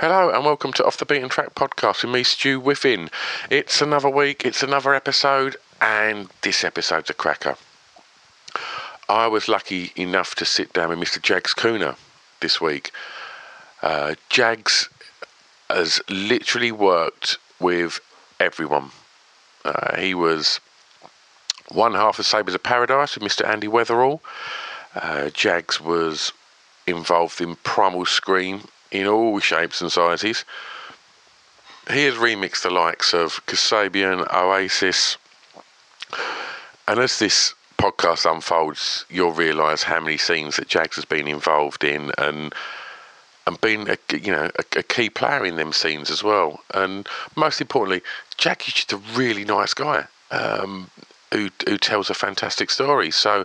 Hello and welcome to Off the Beaten Track podcast with me, Stu Whiffin. It's another week, it's another episode, and this episode's a cracker. I was lucky enough to sit down with Mr. Jagz Kooner this week. Uh, Jagz has literally worked with everyone. Uh, he was one half of Sabres of Paradise with Mr. Andy Weatherall. Uh, Jags was involved in Primal Scream in all shapes and sizes. He has remixed the likes of Kasabian, Oasis, and as this podcast unfolds, you'll realise how many scenes that Jagz has been involved in, and and been a, you know a, a key player in them scenes as well. And most importantly, Jack is just a really nice guy um, who who tells a fantastic story. So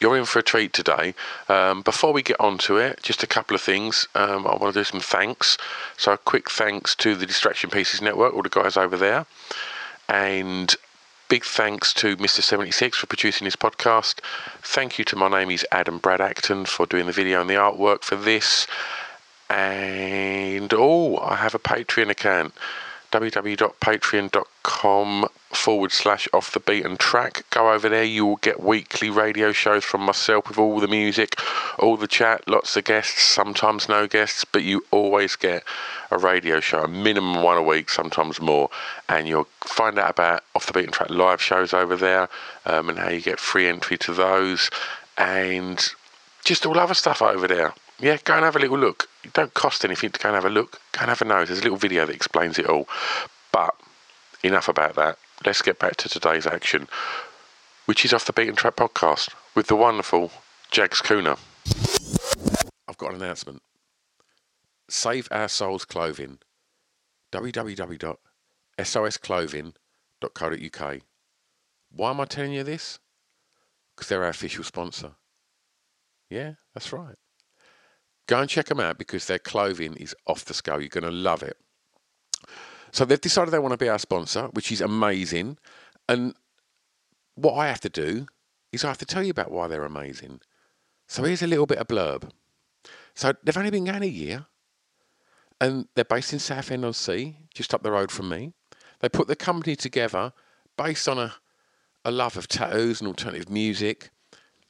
you're in for a treat today. Um, before we get on to it, just a couple of things. Um, I want to do some thanks. So a quick thanks to the Distraction Pieces Network, all the guys over there, and big thanks to Mr. 76 for producing this podcast. Thank you to my name is Adam Brad Acton for doing the video and the artwork for this. And oh, I have a Patreon account www.patreon.com forward slash off the beaten track. Go over there, you will get weekly radio shows from myself with all the music, all the chat, lots of guests, sometimes no guests, but you always get a radio show, a minimum one a week, sometimes more. And you'll find out about off the beaten track live shows over there um, and how you get free entry to those and just all other stuff over there. Yeah, go and have a little look. It don't cost anything to go and have a look. Go and have a nose. There's a little video that explains it all. But enough about that. Let's get back to today's action, which is off the Beaten Track podcast with the wonderful Jagz Kooner. I've got an announcement. Save Our Souls Clothing. www.sosclothing.co.uk. Why am I telling you this? Because they're our official sponsor. Yeah, that's right. Go and check them out because their clothing is off the scale. You're going to love it. So they've decided they want to be our sponsor, which is amazing. And what I have to do is I have to tell you about why they're amazing. So here's a little bit of blurb. So they've only been going a year, and they're based in Southend on Sea, just up the road from me. They put the company together based on a, a love of tattoos and alternative music,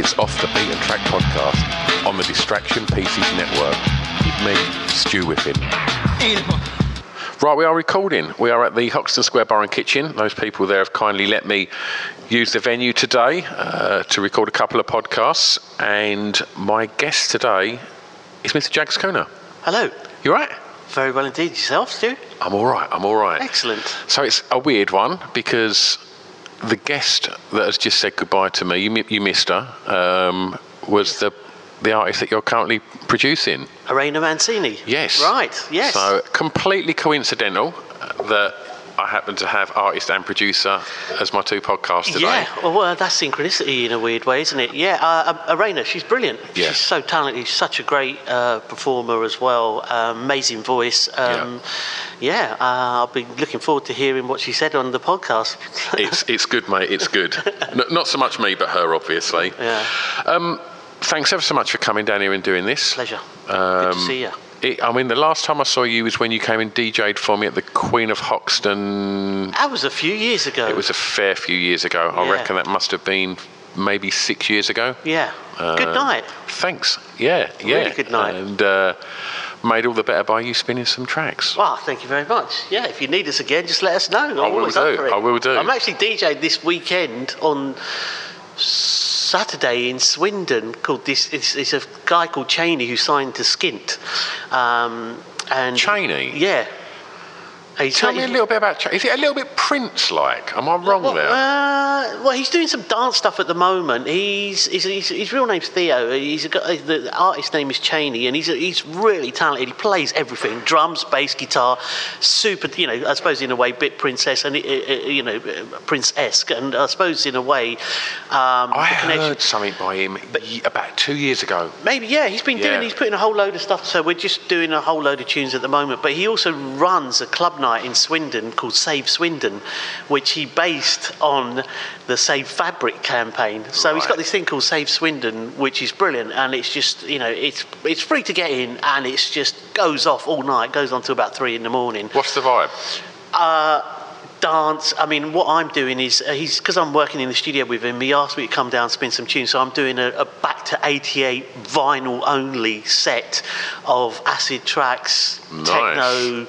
It's Off the Beaten Track podcast on the Distraction Pieces Network with me, Stu Whiffin. Right, we are recording. We are at the Hoxton Square Bar and Kitchen. Those people there have kindly let me use the venue today uh, to record a couple of podcasts. And my guest today is Mr. Jagz Kooner. Hello. You right? Very well indeed. Yourself, Stu? I'm all right. I'm all right. Excellent. So it's a weird one because the guest that has just said goodbye to me, you, you missed her, um, was the the artist that you're currently producing. Arena Mancini. Yes. Right. Yes. So completely coincidental that I happen to have artist and producer as my two podcasts today. Yeah, well, that's synchronicity in a weird way, isn't it? Yeah, uh, uh, Arena, she's brilliant. Yeah. She's so talented. She's such a great uh, performer as well. Uh, amazing voice. Um, yeah, uh, I'll be looking forward to hearing what she said on the podcast. It's it's good, mate. It's good. N- not so much me, but her, obviously. yeah, Um, thanks ever so much for coming down here and doing this. pleasure. Good to Um, see you. It, I mean, the last time I saw you was when you came and DJ'd for me at the Queen of Hoxton. That was a few years ago. It was a fair few years ago. I reckon that must have been maybe six years ago. Yeah. good Uh, night. Thanks. Yeah, yeah. Really good night. And uh, made all the better by you spinning some tracks. Well, thank you very much. Yeah, if you need us again, just let us know. I'm I will do. I will do. I'm actually DJing this weekend on Saturday in Swindon. Called this. It's, it's a guy called Cheney who signed to Skint. Um, and Cheney? Yeah. He's, Tell me a little bit about. Is it a little bit Prince-like? Am I wrong well, there? Uh, well, he's doing some dance stuff at the moment. He's, he's, he's his real name's Theo. He's a, the, artist's name is Cheney, and he's he's really talented. He plays everything: drums, bass, guitar. Super, you know. I suppose in a way, bit princess, and you know, prince-esque, and I suppose in a way, um, I heard something by him ye- about two years ago. Maybe, yeah, he's been Yeah. doing, he's putting a whole load of stuff, so we're just doing a whole load of tunes at the moment. But he also runs a club night in Swindon called Save Swindon, which he based on the Save Fabric campaign. So he's got this thing called Save Swindon, which is brilliant, and it's just, you know, it's, it's free to get in, and it's just goes off all night, goes on to about three in the morning What's the vibe? Uh, dance. I mean, what I'm doing is uh, he's because I'm working in the studio with him. He asked me to come down and spin some tunes, so I'm doing a, a back to '88 vinyl only set of acid tracks, Nice. techno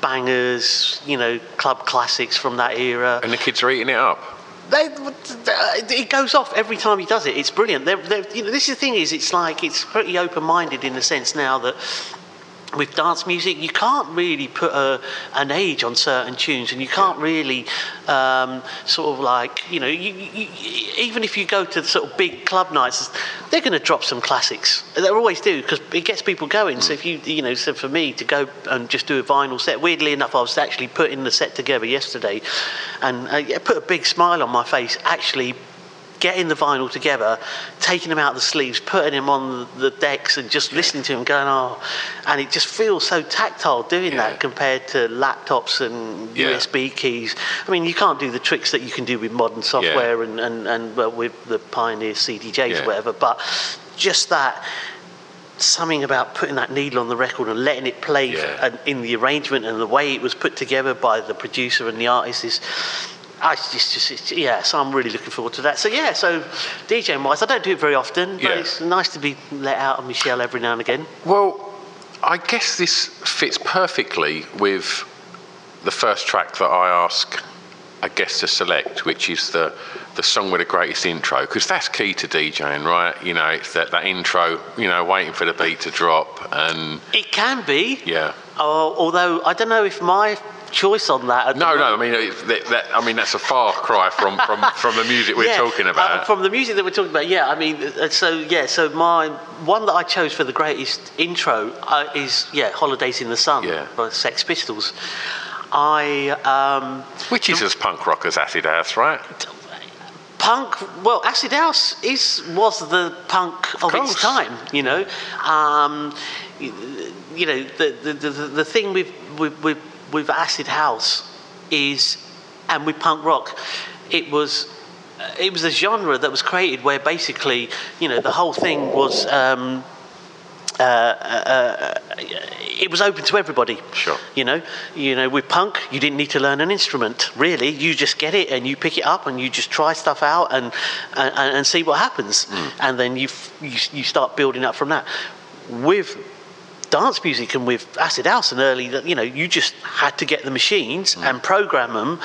bangers, you know, club classics from that era. And the kids are eating it up. They, it goes off every time he does it. It's brilliant. They're, they're, you know, this is the thing is, it's like it's pretty open-minded in the sense now that with dance music, you can't really put a, an age on certain tunes, and you can't really um, sort of like you know, you, you, even if you go to sort of big club nights, they're going to drop some classics. They always do because it gets people going. So if you you know, so for me to go and just do a vinyl set, weirdly enough, I was actually putting the set together yesterday, and uh, it put a big smile on my face actually getting the vinyl together, taking them out of the sleeves, putting them on the decks, and just listening to them going, oh, and it just feels so tactile doing Yeah. that compared to laptops and Yeah. USB keys. I mean, you can't do the tricks that you can do with modern software and, and, and well, with the Pioneer CDJs Yeah. or whatever, but just that something about putting that needle on the record and letting it play Yeah. and in the arrangement and the way it was put together by the producer and the artist is I just, just it's, yeah, so I'm really looking forward to that. So yeah, so DJing wise, I don't do it very often, but Yeah. it's nice to be let out of Michelle every now and again. Well, I guess this fits perfectly with the first track that I ask a guest to select, which is the the song with the greatest intro, because that's key to DJing, right? You know, it's that, that intro, you know, waiting for the beat to drop, and It can be, yeah. uh, although I don't know if my choice on that. No, no, I mean, that, that, I mean that's a far cry from, from, from the music we're Yeah, talking uh, about. from the music that we're talking about, yeah. I mean, uh, so yeah, so my one that I chose for the greatest intro uh, is yeah, "Holidays in the Sun" Yeah. by Sex Pistols. I um, Which is as punk rock as Acid House, right? punk. Well, acid house is was the punk of, course. its time. You know, um, you, you know the, the, the, the thing with, with with with acid house is, and with punk rock, it was. It was a genre that was created where basically, you know, the whole thing was um, uh, uh, it was open to everybody. Sure. You know, you know, with punk, you didn't need to learn an instrument. Really, you just get it and you pick it up and you just try stuff out and and, and see what happens, and then you, f- you you start building up from that. With dance music and with acid house and early, that you know, you just had to get the machines mm. and program them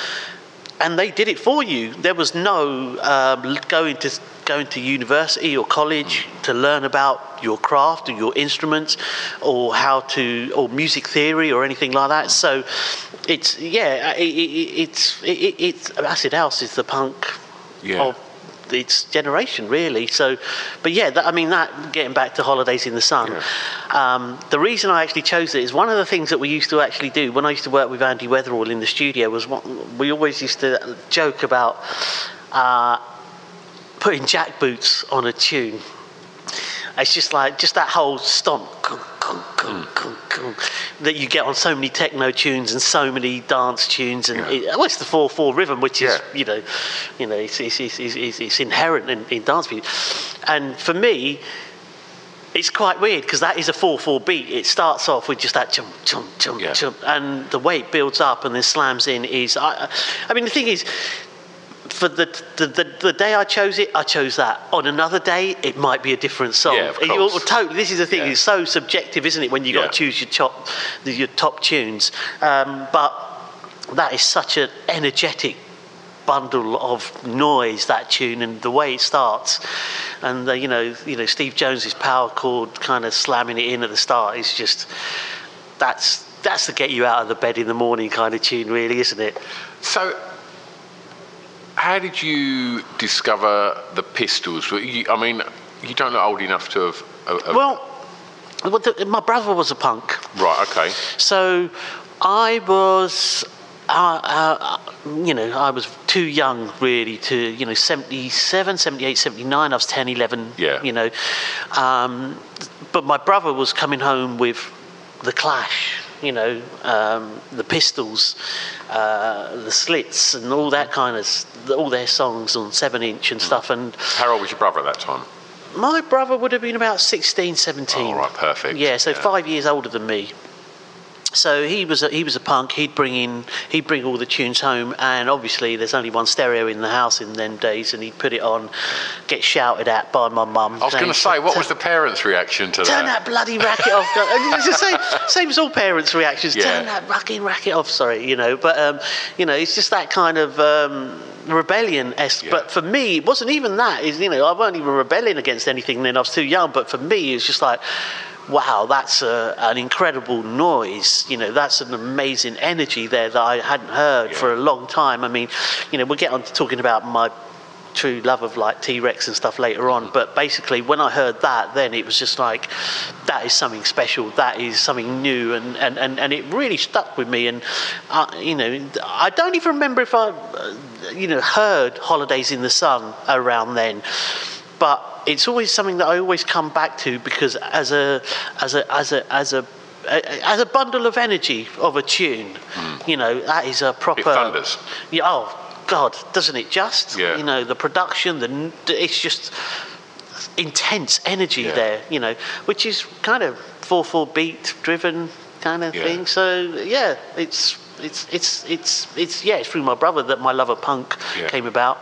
and they did it for you. There was no um, going to going to university or college mm. to learn about your craft or your instruments or how to or music theory or anything like that. Mm. So it's yeah, it, it, it's it, it, it's acid house is the punk Yeah. of its generation really. So, but yeah, that, I mean that getting back to holidays in the sun. Um, the reason I actually chose it is one of the things that we used to actually do when I used to work with Andy Weatherall in the studio was what we always used to joke about uh, putting jack boots on a tune. It's just like just that whole stomp that you get on so many techno tunes and so many dance tunes, and Yeah. it, well, it's the four four rhythm, which is Yeah. you know, you know, it's it's, it's, it's, inherent in, in dance music. And for me, it's quite weird because that is a 4-4 beat. It starts off with just that jump, jump, jump, Yeah. jump, and the way it builds up and then slams in is. I, I mean, the thing is, for the, the, the, the day I chose it, I chose that. On another day, it might be a different song. Yeah, of It- you're- course. totally. This is the thing. Yeah. It's so subjective, isn't it? When you got Yeah. to choose your top, your top tunes. Um, but that is such an energetic bundle of noise that tune and the way it starts and uh, you know you know Steve Jones's power chord kind of slamming it in at the start is just that's that's to get you out of the bed in the morning kind of tune really isn't it So, how did you discover the Pistols? You- I mean, you don't look old enough to have. have- have- well well, the, my brother was a punk right. Okay. So I was, uh, uh, you know, I was too young really to, you know, 77, 78, 79. I was 10, 11, Yeah. you know. Um, but my brother was coming home with The Clash, you know, um, The Pistols, uh, The Slits, and all that kind of all their songs on 7 inch and stuff. And How old was your brother at that time? my brother would have been about 16, 17. Oh, right, perfect. Yeah, so Yeah. five years older than me. So he was a, he was a punk. He'd bring in he'd bring all the tunes home, and obviously there's only one stereo in the house in them days, and he'd put it on, get shouted at by my mum. I was going to say, what was the parents' reaction to that? Turn that bloody racket off! And it's the same, same as all parents' reactions. Yeah. Turn that fucking racket off. Sorry, you know, but um, you know, it's just that kind of um, rebellion esque. Yeah. But for me, it wasn't even that. Is you know, I wasn't even rebelling against anything then. I was too young. But for me, it was just like. Wow, that's a, an incredible noise. You know, that's an amazing energy there that I hadn't heard for a long time. I mean, you know, we'll get on to talking about my true love of like T Rex and stuff later on. But basically, when I heard that, then it was just like, that is something special. That is something new, and and, and, and it really stuck with me. And uh, you know, I don't even remember if I, uh, you know, heard Holidays in the Sun around then, but it's always something that I always come back to because as a as a as a as a as a bundle of energy of a tune, hmm. you know that is a proper. It thunders. Yeah, oh God, doesn't it just? Yeah. You know, the production, the it's just intense energy Yeah. there, you know, which is kind of 4 4 beat driven kind of Yeah. thing. So, yeah, it's. It's, it's, it's, it's, yeah, it's through my brother that my love of punk Yeah. came about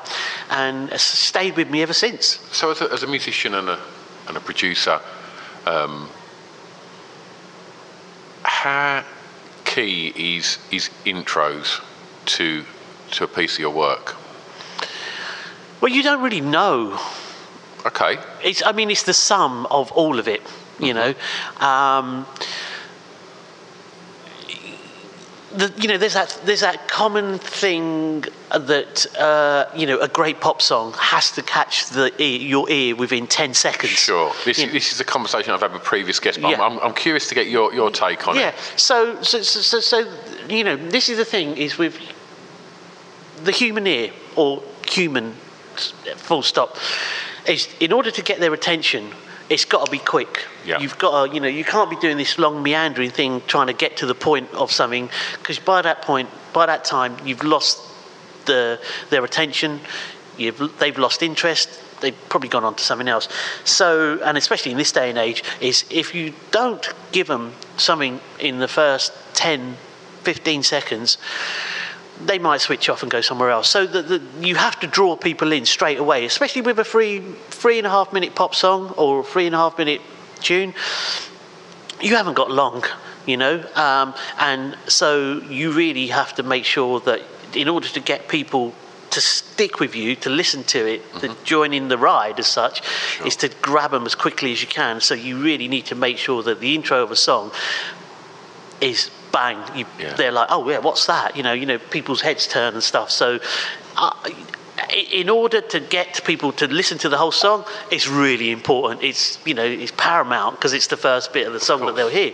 and it's stayed with me ever since. So, as a, as a musician and a, and a producer, um, how key is is intros to to a piece of your work? Well, you don't really know Okay. it's I mean it's the sum of all of it, you know. Um, the, you know, there's that there's that common thing that uh, you know a great pop song has to catch the ear, your ear within ten seconds. Sure. This, is, this is a conversation I've had with previous guests, but Yeah. I'm, I'm, curious to get your, your take on yeah. it. So, so, so, so, so, you know, this is the thing is with the human ear or human, full stop, is in order to get their attention, it's got to be quick. Yeah. You've got to, you know, you can't be doing this long meandering thing trying to get to the point of something because by that point, by that time, you've lost the their attention. You've, they've lost interest. they've probably gone on to something else. So, and especially in this day and age, is if you don't give them something in the first 10, 15 seconds, they might switch off and go somewhere else. So the, the, you have to draw people in straight away, especially with a three three and a half minute pop song or three and a half minute tune. You haven't got long, you know, um, and so you really have to make sure that in order to get people to stick with you, to listen to it, to join in the ride as such, is to grab them as quickly as you can. So you really need to make sure that the intro of a song is bang. You, Yeah. They're like, oh yeah, what's that? You know, you know, people's heads turn and stuff. So, uh, in order to get people to listen to the whole song, it's really important. It's you know, it's paramount because it's the first bit of the song that they'll hear.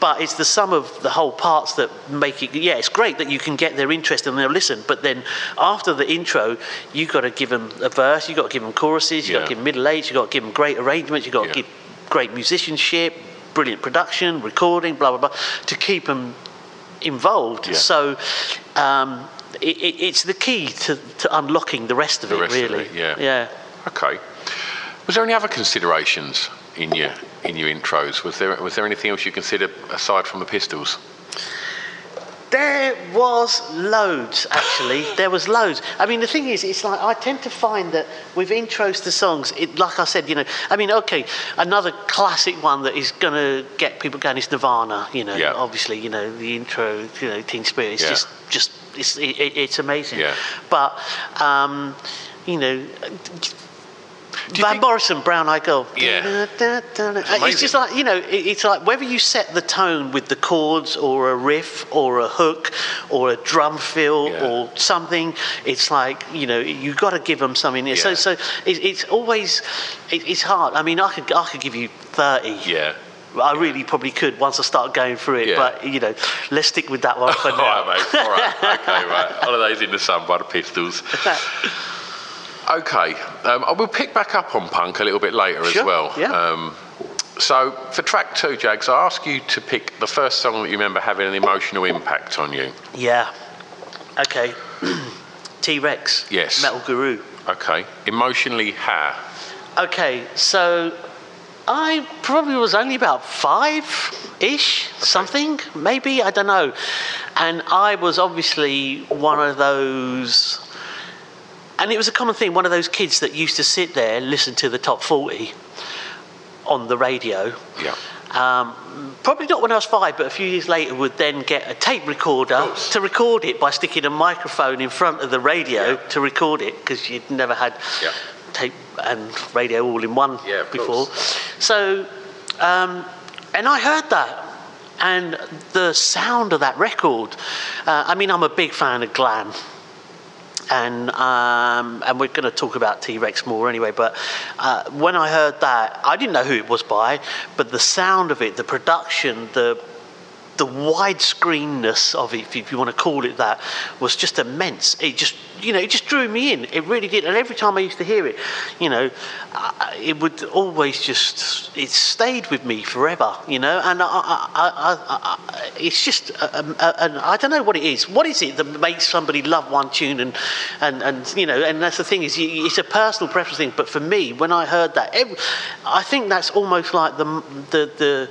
But it's the sum of the whole parts that make it. Yeah, it's great that you can get their interest and they'll listen. But then after the intro, you've got to give them a verse. You've got to give them choruses. You got Yeah. to give them middle age. You've got to give them great arrangements. You've got to Yeah. give great musicianship, brilliant production, recording, blah blah blah, to keep them involved. Yeah. So um, it, it, it's the key to, to unlocking the rest of The it, rest of really. it, yeah. Yeah. Okay. Was there any other considerations in your in your intros? Was there was there anything else you considered aside from the pistols? There was loads, actually. there was loads. I mean, the thing is, it's like I tend to find that with intros to songs, it, like I said, you know, I mean, okay, another classic one that is going to get people going is Nirvana. You know, Yeah. obviously, you know, the intro, you know, Teen Spirit, it's Yeah. just, just, it's, it, it- it's amazing. Yeah. But, um, you know, Do you Van think- Morrison, Brown Eyed Girl. Yeah. It's just like, you know, it's like whether you set the tone with the chords or a riff or a hook or a drum fill Yeah. or something, it's like, you know, you've got to give them something. So, Yeah. so it, it's always, it, it's hard. I mean, I could, I could give you 30. Yeah. I really probably could once I start going through it, Yeah. but, you know, let's stick with that one for now. right, mate. All right. Okay, right. Holidays in the sun by the Pistols. Okay. Um, I will pick back up on punk a little bit later Sure, as well. yeah. Um, so for track two, Jagz, I ask you to pick the first song that you remember having an emotional impact on you. Yeah. Okay. T Rex. Yes. Metal Guru. Okay. Emotionally, how? Okay, so I probably was only about five ish, something, maybe, I don't know. And I was obviously one of those, and it was a common thing, one of those kids that used to sit there, listen to the top 40 on the radio. Yeah. Um, probably not when I was five, but a few years later would then get a tape recorder to record it by sticking a microphone in front of the radio Yeah. to record it because you'd never had Yeah. tape and radio all in one Yeah, before. course. So, um, and I heard that. And the sound of that record, uh, I mean, I'm a big fan of glam and um, and we're going to talk about T Rex more anyway. But uh, when I heard that, I didn't know who it was by, but the sound of it, the production, the the widescreenness of it, if you want to call it that, was just immense. It just, you know, it just drew me in. It really did. And every time I used to hear it, you know, uh, it would always just, it stayed with me forever, you know. And I, I, I, it's just, um, uh, and I don't know what it is. What is it that makes somebody love one tune? And, and, and you know, and that's the thing is, it's a personal preference thing. But for me, when I heard that, I think that's almost like the, the, the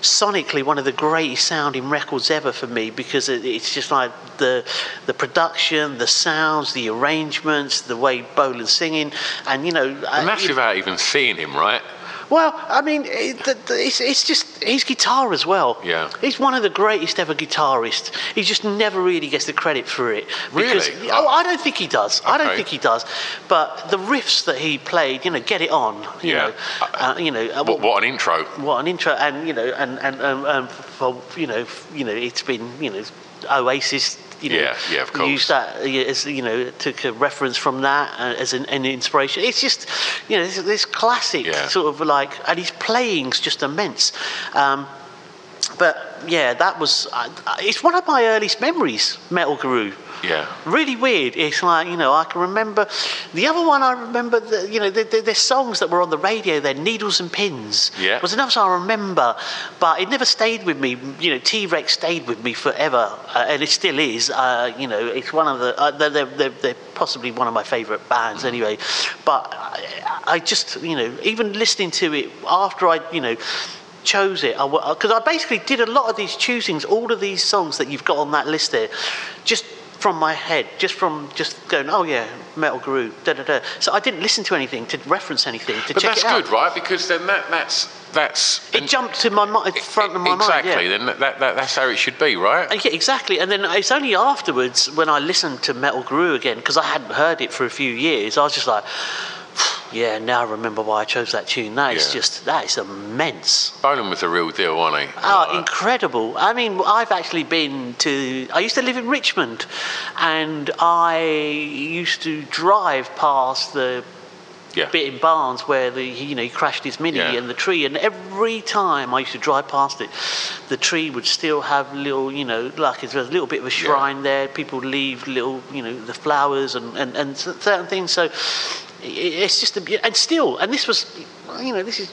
sonically one of the greatest sounding records ever for me because it's just like the the production, the sounds, the arrangements, the way Bolan's singing, and you know, And that's you- without even seeing him, right? well, I mean, it, the, the, it's, it's just his guitar as well. Yeah. He's one of the greatest ever guitarists. He just never really gets the credit for it. Because, Really? Oh, I don't think he does. I don't think he does. But the riffs that he played, you know, get it on. You Yeah. know, uh, you know. uh, What, what an intro. what an intro, and you know, and and um, um, for, you know, you know, it's been you know, Oasis. You know, Yeah, yeah, of course. Use that as you know, took a reference from that uh, as an, an inspiration. It's just, you know, this, this classic Yeah. sort of like, and his playing's just immense. Um, but yeah, that was. Uh, it's one of my earliest memories, Metal Guru. Yeah. Really weird. It's like you know I can remember the other one. I remember the, you know the, the, there's songs that were on the radio. There, Needles and Pins. Yeah. Was another song I remember, but it never stayed with me. You know, T Rex stayed with me forever, uh, and it still is. Uh, you know, it's one of the uh, they're, they're, they're, possibly one of my favourite bands anyway. But I, I just you know even listening to it after I you know chose it because I, I, basically did a lot of these choosings, all of these songs that you've got on that list there, just from my head, just from just going, oh yeah, Metal Guru, da da da. So I didn't listen to anything to reference anything to but check that's it out. good, right? Because then that that's that's it jumped to my mind, front of my exactly, mind. Exactly. Then that, that, that's how it should be, right? Uh, yeah, exactly. And then it's only afterwards when I listened to Metal Guru again because I hadn't heard it for a few years. I was just like yeah, now I remember why I chose that tune. That is Yeah. just that is immense. Bolan was the real deal, wasn't he? Oh, Uh, incredible! I mean, I've actually been to. I used to live in Richmond, and I used to drive past the yeah. bit in Barnes where the you know he crashed his mini Yeah. and the tree, and every time I used to drive past it, the tree would still have little you know like there's a little bit of a shrine there. People leave little you know the flowers and and, and certain things. So it's just a, and still and this was you know this is.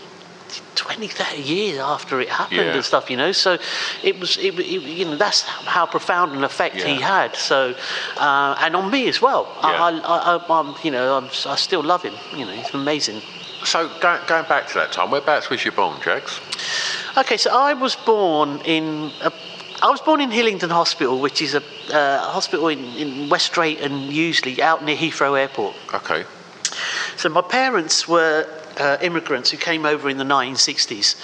20 30 years after it happened Yeah. and stuff you know so it was it, it, you know that's how profound an effect he had so uh, and on me as well Yeah. I, I, I, I'm you know I'm, I still love him you know he's amazing So go, going back to that time, whereabouts was you born, Jagz? Okay, so I was born in a, I was born in Hillingdon Hospital, which is a uh, hospital in, in West Drayton, usually out near Heathrow Airport. Okay. So my parents were uh, immigrants who came over in the 1960s.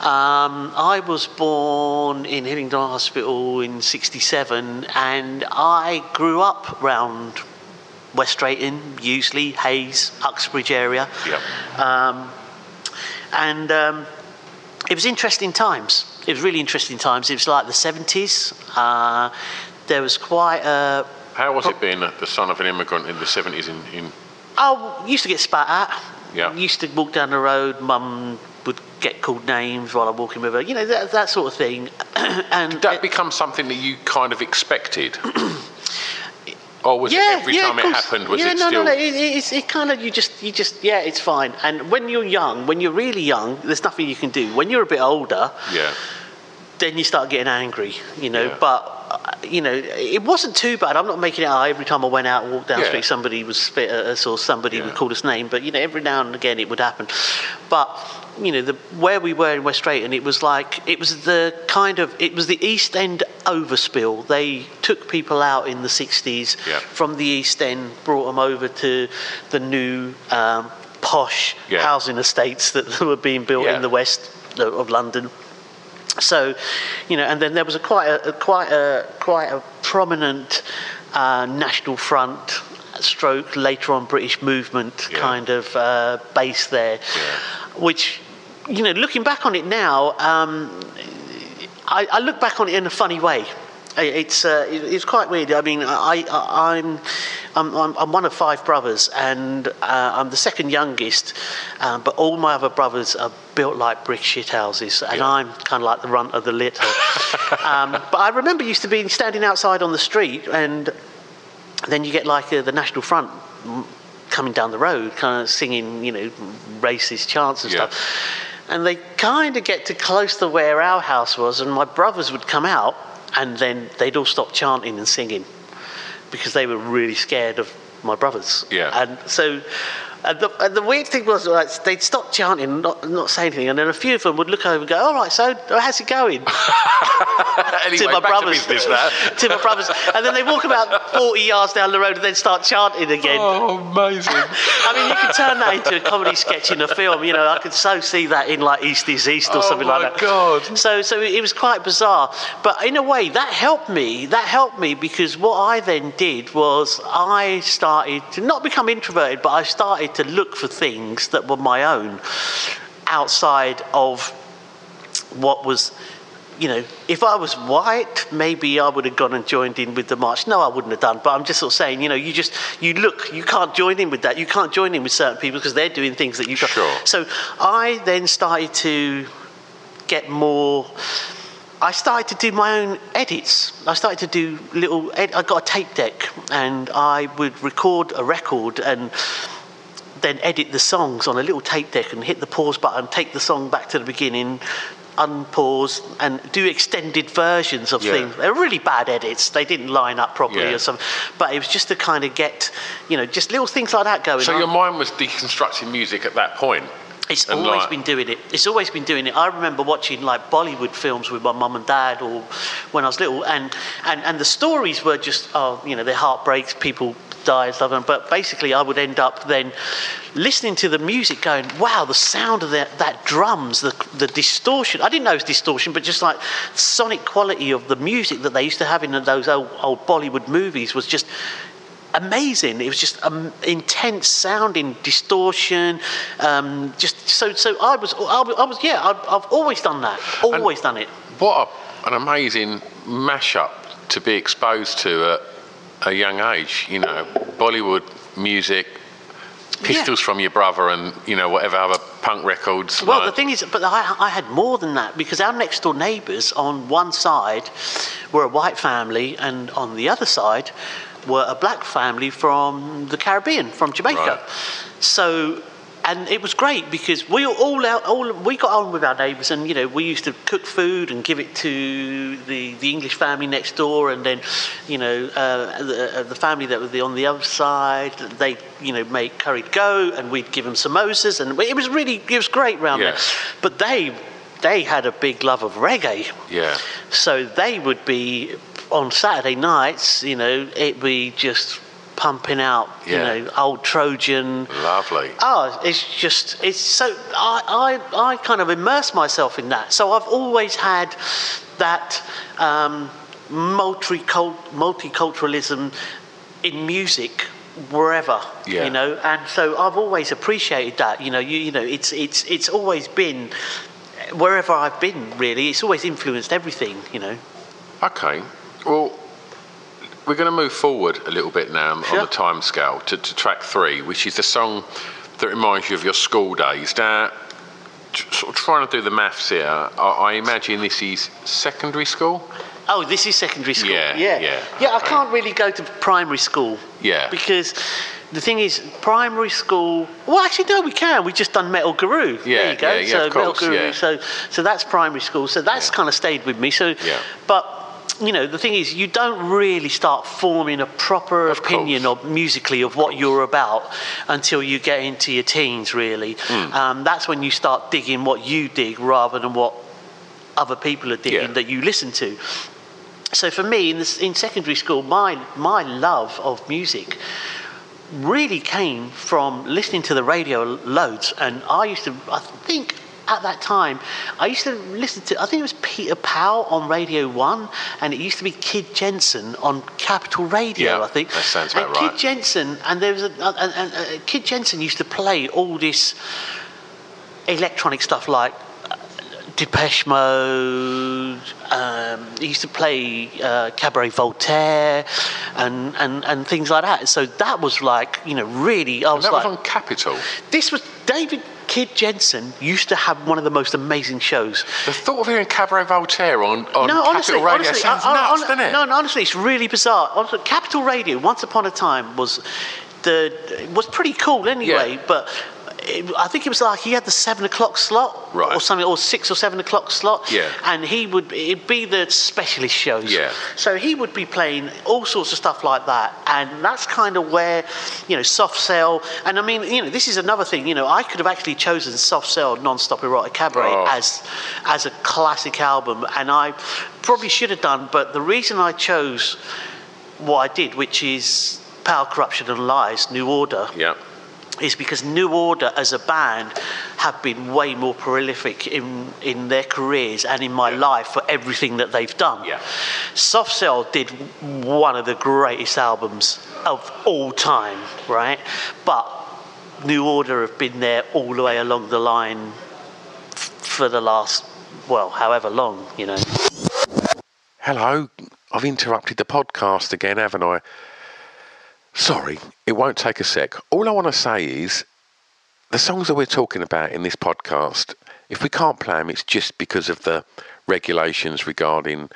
Um, I was born in Hillingdon Hospital in 67, and I grew up round West Drayton, usually Hayes, Uxbridge area. Yep. Um, and um, it was interesting times. It was really interesting times. It was like the 70s. Uh, there was quite a. How was it being the son of an immigrant in the 70s in, in Oh, I used to get spat at. Yeah. Used to walk down the road. Mum would get called names while I'm walking with her. You know that, that sort of thing. and Did that become something that you kind of expected? or was yeah, it every yeah, time it happened, was yeah, it no, still... no, no. It, it's it kind of you just you just yeah, it's fine. And when you're young, when you're really young, there's nothing you can do. When you're a bit older, Yeah. Then you start getting angry, you know. Yeah. But uh, you know, it wasn't too bad. I'm not making it out every time I went out and walked down the street, somebody would spit at us or somebody Yeah. would call us name. But you know, every now and again it would happen. But you know, the where we were in West Drayton, it was like it was the kind of it was the East End overspill. They took people out in the 60s Yeah. from the East End, brought them over to the new um, posh Yeah. housing estates that were being built Yeah. in the west of London. So, you know, and then there was a quite a, a quite a quite a prominent uh, National Front stroke later on British movement Yeah. kind of uh, base there, Yeah. which, you know, looking back on it now, um, I, I look back on it in a funny way. It's uh, it's quite weird. I mean, I, I I'm, I'm I'm I'm one of five brothers, and uh, I'm the second youngest. Um, but all my other brothers are built like brick shit houses, and Yeah. I'm kind of like the runt of the litter. um, but I remember used to be standing outside on the street, and then you get like uh, the National Front coming down the road, kind of singing, you know, racist chants and Yeah. stuff. And they kind of get to close to where our house was, and my brothers would come out, and then they'd all stop chanting and singing because they were really scared of my brothers. Yeah. And so. And the, and the weird thing was, like, they'd stop chanting and not, not say anything, and then a few of them would look over and go, "All right, so how's it going?" anyway, to my brothers. to to my brothers, and then they walk about forty yards down the road and then start chanting again. oh, amazing. I mean, you could turn that into a comedy sketch in a film. You know, I could so see that in like East is East or Oh something like that. Oh, God. So, so it was quite bizarre. But in a way, that helped me. That helped me because what I then did was I started to not become introverted, but I started to look for things that were my own outside of what was you know, if I was white, maybe I would have gone and joined in with the march. No, I wouldn't have done. But I'm just sort of saying, you know, you just you look, you can't join in with that. You can't join in with certain people because they're doing things that you can't. Sure. So I then started to get more I started to do my own edits. I started to do little. Ed- I got a tape deck, and I would record a record and then edit the songs on a little tape deck and hit the pause button, take the song back to the beginning, unpause, and do extended versions of Yeah. things. They were really bad edits. They didn't line up properly Yeah. or something. But it was just to kind of get, you know, just little things like that going So on. your mind was deconstructing music at that point. It's And always like- been doing it. It's always been doing it. I remember watching like Bollywood films with my mum and dad, or when I was little, and and and the stories were just oh, you know, they're heartbreaks, people die and stuff. But basically, I would end up then listening to the music, going, wow, the sound of that that drums, the the distortion. I didn't know it was distortion, but just like sonic quality of the music that they used to have in those old, old Bollywood movies was just amazing. It was just um, intense sounding, distortion. Um, just so so I was I was, I was yeah I've, I've always done that. Always done it. What a, an amazing mashup to be exposed to at a young age. You know, Bollywood music, pistols from your brother, and you know whatever other punk records. Well, like- the thing is, but I, I had more than that because our next door neighbours on one side were a white family, and on the other side were a black family from the Caribbean, from Jamaica. Right. So. And it was great because we all, all, all we got on with our neighbours, and you know we used to cook food and give it to the, the English family next door, and then you know uh, the, uh, the family that was the, on the other side, they you know make curried goat, and we'd give them samosas, and it was really it was great round Yeah. there. But they they had a big love of reggae, yeah, so they would be on Saturday nights, you know, it'd be just pumping out, Yeah. you know, old Trojan. lovely. Oh, it's just it's so I, I I kind of immerse myself in that. So I've always had that um, multicult- multiculturalism in music wherever Yeah. you know and so I've always appreciated that you know you, you know it's it's it's always been wherever I've been really it's always influenced everything you know Okay, we're going to move forward a little bit now Sure. on the time scale to, to track three, which is the song that reminds you of your school days. Now, sort of trying to do the maths here, I, I imagine this is secondary school. Oh, this is secondary school. Yeah, yeah, yeah, Yeah, I can't really go to primary school. Yeah. Because the thing is, primary school. Well, actually, no, we can. We've just done Metal Guru. Yeah, there you go. yeah, yeah, so of course, Metal Guru. yeah. So, so that's primary school. So that's kind of stayed with me. So, Yeah. but. You know, the thing is, you don't really start forming a proper Of opinion course. of musically of what you're about until you get into your teens. Really, Hmm. um, that's when you start digging what you dig rather than what other people are digging Yeah. that you listen to so for me in, this, in secondary school my my love of music really came from listening to the radio loads and i used to i think at that time i used to listen to i think it was peter powell on radio 1 and it used to be kid jensen on capital radio Yeah, i think that sounds and about right. kid jensen and there was a, and, and, uh, kid jensen used to play all this electronic stuff like uh, Depeche Mode. Um, he used to play uh, Cabaret Voltaire and, and, and things like that. So that was like, you know, really. I And that like, was on Capital. this was David Kid Jensen used to have one of the most amazing shows. The thought of hearing Cabaret Voltaire on, on no, Capital Radio honestly, sounds I- I- nuts, doesn't it? No, no, honestly, it's really bizarre. Honestly, Capital Radio, once upon a time, was the was pretty cool anyway. Yeah. But it, I think it was like he had the seven o'clock slot, Right. or something, or six or seven o'clock slot. Yeah. And he would it'd be the specialist shows. Yeah. So he would be playing all sorts of stuff like that, and that's kind of where, you know, Soft Cell. And I mean, you know, this is another thing. You know, I could have actually chosen Soft Cell, Non-Stop Erotic Cabaret Oh. as as a classic album, and I probably should have done. But the reason I chose what I did, which is Power, Corruption, and Lies, New Order, Yeah. Is because New Order as a band have been way more prolific in, in their careers and in my life for everything that they've done. Yeah. Soft Cell did one of the greatest albums of all time, right? But New Order have been there all the way along the line f- for the last, well, however long, you know. Hello, I've interrupted the podcast again, haven't I? Sorry, it won't take a sec. All I want to say is the songs that we're talking about in this podcast, if we can't play them, it's just because of the regulations regarding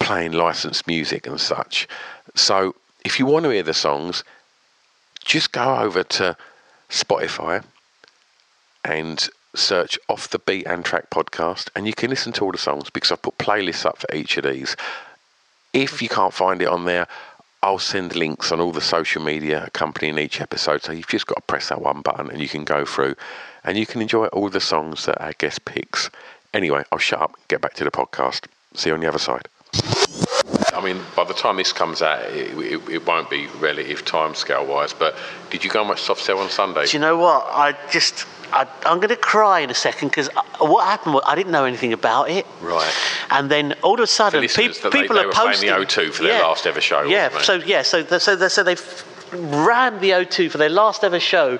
playing licensed music and such. So if you want to hear the songs, just go over to Spotify and search Off the Beaten Track podcast, and you can listen to all the songs because I've put playlists up for each of these. If you can't find it on there, I'll send links on all the social media accompanying each episode. So you've just got to press that one button and you can go through and you can enjoy all the songs that our guest picks. Anyway, I'll shut up, get back to the podcast. See you on the other side. I mean, by the time this comes out, it, it, it won't be relative time scale wise, but did you go much Soft Cell on Sunday? Do you know what? I just. I, I'm going to cry in a second because uh, what happened was I didn't know anything about it. Right. And then all of a sudden, listeners, peop- that they- people they are posting. the O2 for their last ever show, Yeah. So yeah. So the, so the, so they've ran the O2 for their last ever show.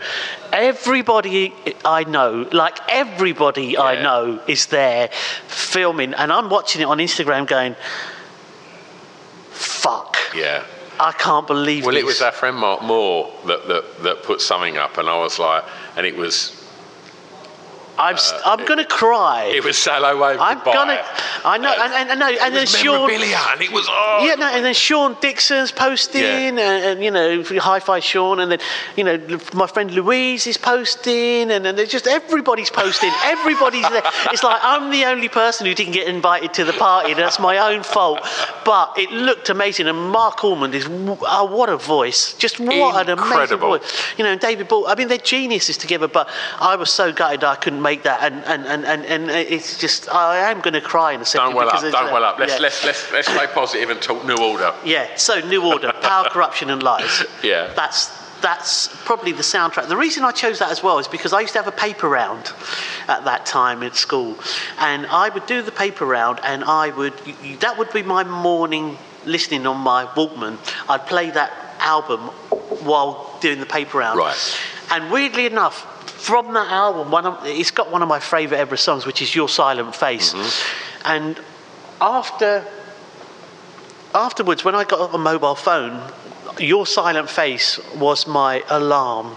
Everybody I know, like everybody I know, is there filming, and I'm watching it on Instagram, going, "Fuck." Yeah. I can't believe Well, this. it was our friend Mark Moore that, that, that put something up, and I was like, and it was I'm, st- I'm going to cry. uh, it was Say Hello Wave I'm Goodbye. gonna. I know, and, and, and, no, and then Sean. and it was oh, Yeah, no, and then Sean Dickson's posting, Yeah. and, and you know, hi-fi Sean, and then you know, my friend Louise is posting, and then there's just everybody's posting, everybody's there. It's like I'm the only person who didn't get invited to the party, and that's my own fault. But it looked amazing, and Marc Almond is oh, what a voice, just what an amazing Incredible. voice. You know, David Ball. I mean, they're geniuses together, but I was so gutted I couldn't make that, and and, and, and, and it's just I am going to cry in a second. Don't well up, don't uh, well up. Let's yeah. let's let's let's stay positive and talk New Order. Yeah, so New Order, Power, Corruption and Lies. Yeah. That's that's probably the soundtrack. The reason I chose that as well is because I used to have a paper round at that time at school, and I would do the paper round, and I would that would be my morning listening on my Walkman. I'd play that album while doing the paper round. Right. And weirdly enough, from that album, one of, it's got one of my favourite ever songs, which is Your Silent Face. Mm-hmm. And after afterwards, when I got a mobile phone, your silent face was my alarm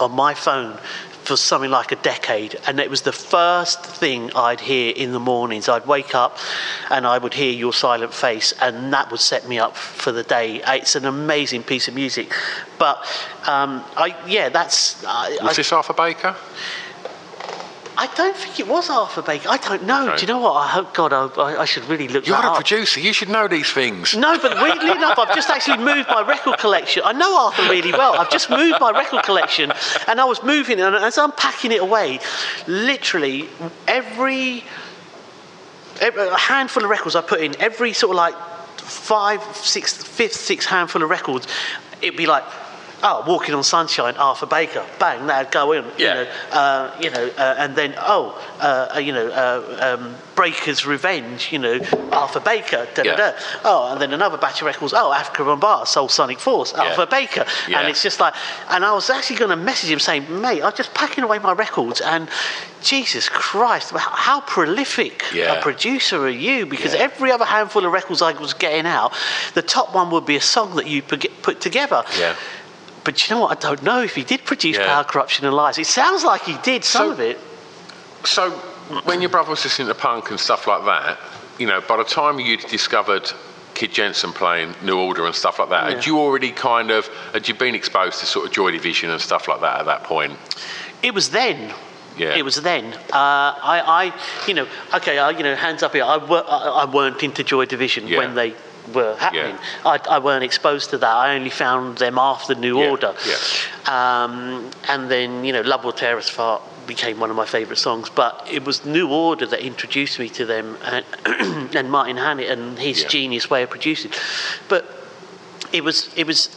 on my phone for something like a decade. And it was the first thing I'd hear in the mornings. I'd wake up and I would hear your silent face, and that would set me up for the day. It's an amazing piece of music. But um, I, yeah, that's. I, Was I, this Arthur Baker? I don't think it was Arthur Baker. I don't know. Okay. Do you know what? I hope God, I, I- should really look You're a up. producer. You should know these things. No, but weirdly enough, I've just actually moved my record collection. I know Arthur really well. I've just moved my record collection, and I was moving, it, and as I'm packing it away, literally every, every a handful of records I put in, every sort of like five, six, fifth, sixth handful of records, it'd be like. Oh, walking on sunshine, Arthur Baker, bang, that'd go in. Yeah. You know, uh, you know, uh, and then oh, uh, uh, you know, uh, um, Breaker's Revenge, you know, Arthur Baker, da da Yeah. da. Oh, and then another batch of records. Oh, Afrika Bambaataa, Soul Sonic Force, Arthur Baker, Yeah. and it's just like, and I was actually going to message him saying, mate, I'm just packing away my records, and Jesus Christ, how, prolific Yeah. a producer are you? Because Yeah. every other handful of records I was getting out, the top one would be a song that you put put together. Yeah. But you know what? I don't know if he did produce Yeah. Power, Corruption, and Lies. It sounds like he did some So- of it. So, when your brother was listening to punk and stuff like that, you know, by the time you'd discovered Kid Jensen playing New Order and stuff like that, had you already kind of had you been exposed to sort of Joy Division and stuff like that at that point? It was then. Yeah. It was then. Uh, I, I, you know, okay, I, you know, hands up here. I, I, I weren't into Joy Division Yeah. when they were happening. I, I weren't exposed to that. I only found them after New Yeah, Order. yeah. Um, and then, you know, Love Will Tear Us Apart became one of my favourite songs. But it was New Order that introduced me to them and, and Martin Hannett and his Yeah. genius way of producing. But it was it was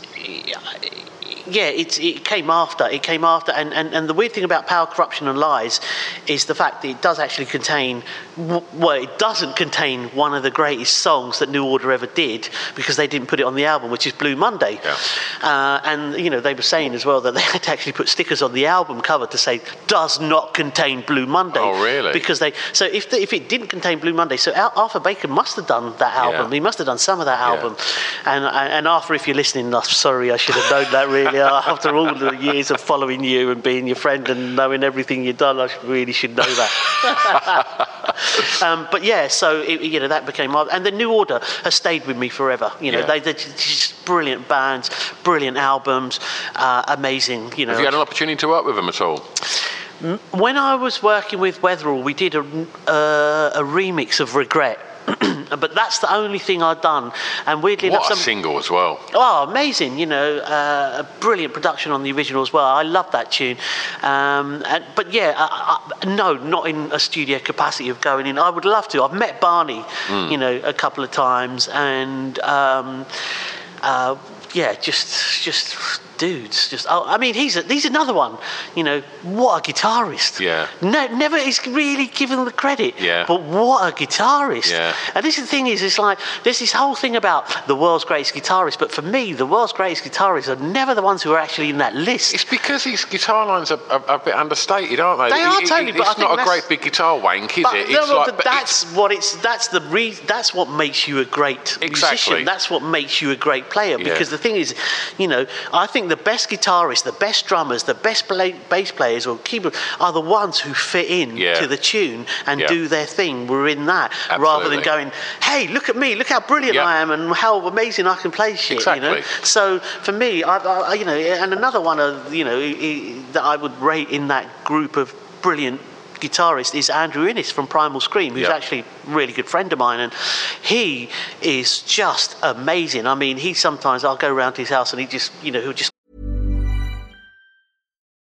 yeah it, it came after it came after and, and, and the weird thing about power corruption and lies is the fact that it does actually contain well it doesn't contain one of the greatest songs that new order ever did because they didn't put it on the album which is blue monday Yeah. uh, and you know they were saying as well that they had to actually put stickers on the album cover to say does not contain blue monday Oh, really? because they so if, the, if it didn't contain blue monday so Al- arthur baker must have done that album Yeah. he must have done some of that album and, and Arthur, if you're listening, I'm sorry, I should have known that really. After all the years of following you and being your friend and knowing everything you've done, I really should know that. um, but yeah, so it, you know that became my, and the New Order has stayed with me forever. You know, Yeah. they, they're just brilliant bands, brilliant albums, uh, amazing. You know, Have you had an opportunity to work with them at all? when I was working with Weatherall, we did a, uh, a remix of Regret. but that's the only thing I'd done, and weirdly What enough, a some, single as well. Oh, amazing! You know, uh, a brilliant production on the original as well. I love that tune. Um, and, but yeah, I, I, no, not in a studio capacity of going in. I would love to. I've met Barney, Hmm. you know, a couple of times, and um, uh, yeah, just just dudes. Just oh, I mean, he's a, he's another one. You know, what a guitarist. Yeah. No, never is really given the credit. Yeah. But what a guitarist. Yeah. And this is the thing is, it's like there's this whole thing about the world's greatest guitarist, but for me, the world's greatest guitarists are never the ones who are actually in that list. It's because his guitar lines are, are, a bit understated, aren't they? They are It- it- totally, but I It's not a great big guitar wank, is but it? no, It's no, like, but that's it's- what it's. That's the re, That's what makes you a great Exactly. musician. That's what makes you a great player. Yeah. Because the thing is, you know, I think the best guitarists, the best drummers, the best play, bass players or keyboard are the ones who fit in Yeah. to the tune and Yeah. do their thing. We're in that rather than going, "Hey, look at me! Look how brilliant Yeah. I am and how amazing I can play shit." You know. So for me, I, I, you know, and another one of you know that I would rate in that group of brilliant guitarist is Andrew Innes from Primal Scream, who's Yeah. actually a really good friend of mine, and he is just amazing. I mean, he sometimes I'll go around to his house and he just, you know, he'll just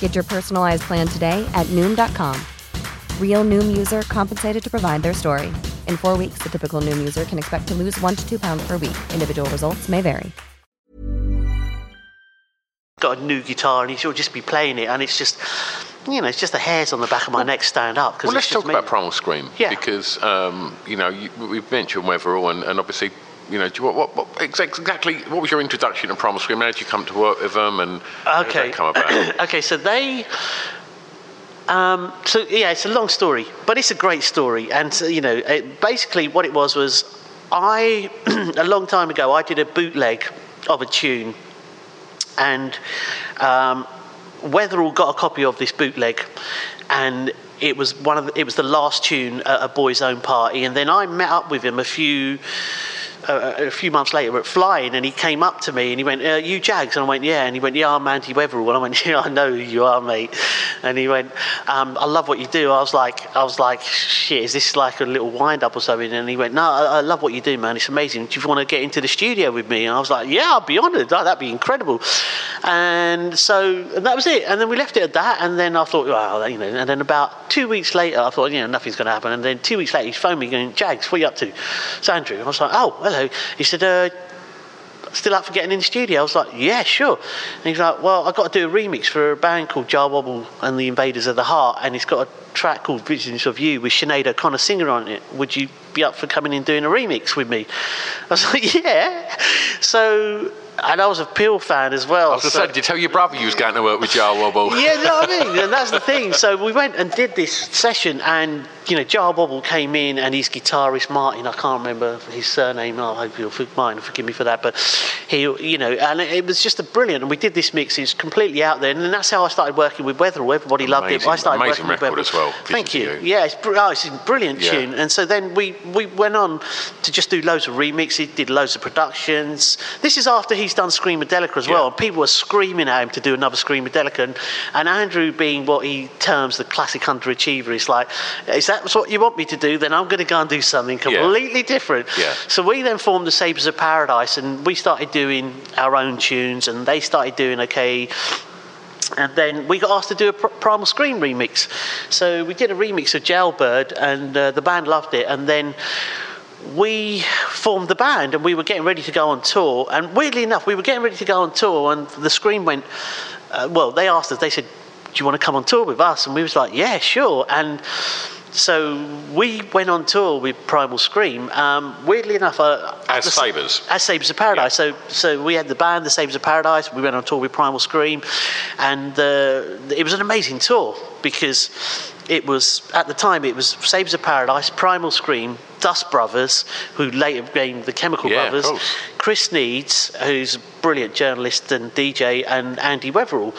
Get your personalized plan today at Noom.com. Real Noom user compensated to provide their story. In four weeks, the typical Noom user can expect to lose one to two pounds per week. Individual results may vary. got a new guitar and he'll just be playing it, and it's just, you know, it's just the hairs on the back of my neck stand up. Well, let's it's just talk about. Primal Scream. Yeah. Because, um, you know, you, we've mentioned Weatherall, and, and obviously, you know, do you, what, what, what, exactly what was your introduction to Primal Scream? How did you come to work with them, and how did Okay. come about? okay, so they. Um, so yeah, it's a long story, but it's a great story. And so, you know, it, basically what it was was, I a long time ago I did a bootleg of a tune, and um, Weatherall got a copy of this bootleg, and it was one of the, it was the last tune at a boys' own party, and then I met up with him a few. Uh, a few months later, at flying, and he came up to me and he went, uh, "You Jagz?" And I went, "Yeah." And he went, "Yeah, I'm Andy Weatherall." And I went, "Yeah, I know who you are, mate." And he went, um, "I love what you do." I was like, "I was like, shit, is this like a little wind up or something?" And he went, "No, I, I love what you do, man. It's amazing. Do you want to get into the studio with me?" And I was like, "Yeah, I'd be honoured. Oh, that'd be incredible." And so and that was it. And then we left it at that. And then I thought, well, you know. And then about two weeks later, I thought, you know, nothing's going to happen. And then two weeks later, he phoned me going, "Jagz, what are you up to?" It's Andrew. I was like, "Oh, hello." He said, uh, still up for getting in the studio? I was like, yeah, sure. And he's like, well, I've got to do a remix for a band called Jah Wobble and the Invaders of the Heart, and it's got a track called Visions of You with Sinead O'Connor singer on it. Would you be up for coming in doing a remix with me? I was like, yeah. So and I was a Peel fan as well. I was so- did you tell your brother you was going to work with Jah Wobble? yeah, you know what I mean? And that's the thing. So we went and did this session, and, you know, Jah Wobble came in, and his guitarist, Martin, I can't remember his surname, I hope you'll mind, forgive me for that, but he, you know, and it was just a brilliant, and we did this mix, it's completely out there, and then that's how I started working with Weatherall. Everybody loved it. I started amazing working with record Weatherall. as well, Thank you. For Yeah, it's, br- oh, it's a brilliant Yeah. tune. And so then we, we went on to just do loads of remixes, did loads of productions. This is after he's done Screamadelica as well. Yeah. And people were screaming at him to do another Screamadelica. And, and Andrew, being what he terms the classic underachiever, is like, is that what you want me to do? Then I'm going to go and do something Yeah. completely different. Yeah. So we then formed the Sabres of Paradise and we started doing our own tunes and they started doing okay. And then we got asked to do a Primal Scream remix. So we did a remix of Jailbird, and uh, the band loved it. And then we formed the band, and we were getting ready to go on tour. And weirdly enough, we were getting ready to go on tour, and the Scream went. Uh, well, they asked us. They said, "Do you want to come on tour with us?" And we was like, "Yeah, sure." And so we went on tour with Primal Scream. Um, weirdly enough, uh, As the- Sabres? as Sabres of Paradise. So, so we had the band, the Sabres of Paradise. We went on tour with Primal Scream, and uh, it was an amazing tour because it was at the time it was Sabres of Paradise, Primal Scream, Dust Brothers, who later became the Chemical Yeah, Brothers. Kris Needs, who's a brilliant journalist and DJ, and Andy Weatherall.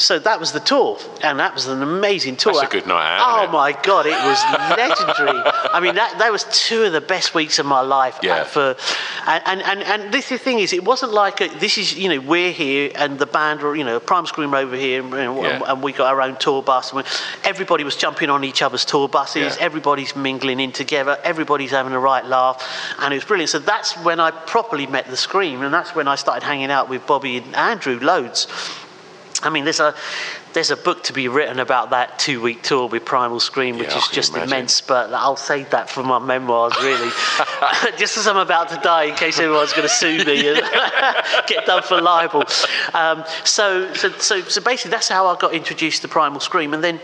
So that was the tour, and that was an amazing tour. That's a good night out, Oh my god, it was legendary. I mean, that, that was two of the best weeks of my life. uh, Yeah. For and, and, and, and this the thing is, it wasn't like a, this is you know we're here and the band were you know Prime Scream over here and, and, Yeah. and we got our own tour bus. And we- everybody was jumping on each other's tour buses. Yeah. Everybody's mingling in together. Everybody's having a right laugh, and it was brilliant. So that's when I properly met the Scream, and that's when I started hanging out with Bobby and Andrew loads. I mean, there's a there's a book to be written about that two week tour with Primal Scream, which Yeah, is just imagine. immense. But I'll save that for my memoirs, really. just as I'm about to die, in case everyone's going to sue me and get done for libel. Um, so, so, so, so basically, that's how I got introduced to Primal Scream, and then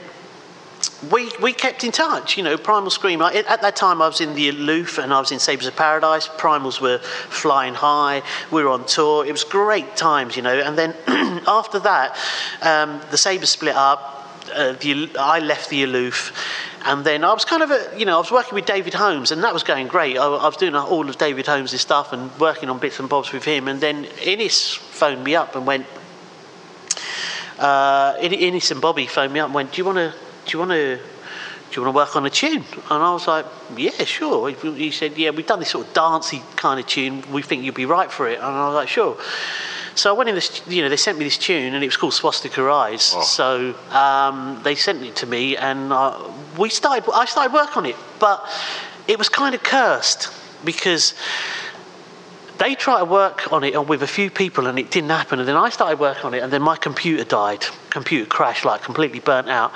we, we kept in touch, you know, Primal Scream. I, at that time, I was in the Aloof and I was in Sabres of Paradise. Primals were flying high. We were on tour. It was great times, you know. And then after that, um, the Sabres split up. Uh, the, I left the Aloof. And then I was kind of, a, you know, I was working with David Holmes, and that was going great. I, I was doing all of David Holmes' stuff and working on bits and bobs with him. And then Innes phoned me up and went, uh, Innes and Bobby phoned me up and went, "Do you want to? Do you want to? Do you want to work on a tune?" And I was like, "Yeah, sure." He, said, "Yeah, we've done this sort of dancey kind of tune. We think you'd be right for it." And I was like, "Sure." So I went in this, you know, they sent me this tune and it was called Swastika Eyes. Oh. So um, they sent it to me and uh, we started, I started work on it. But it was kind of cursed because they tried to work on it with a few people and it didn't happen. And then I started working on it and then my computer died. Computer crashed, like completely burnt out.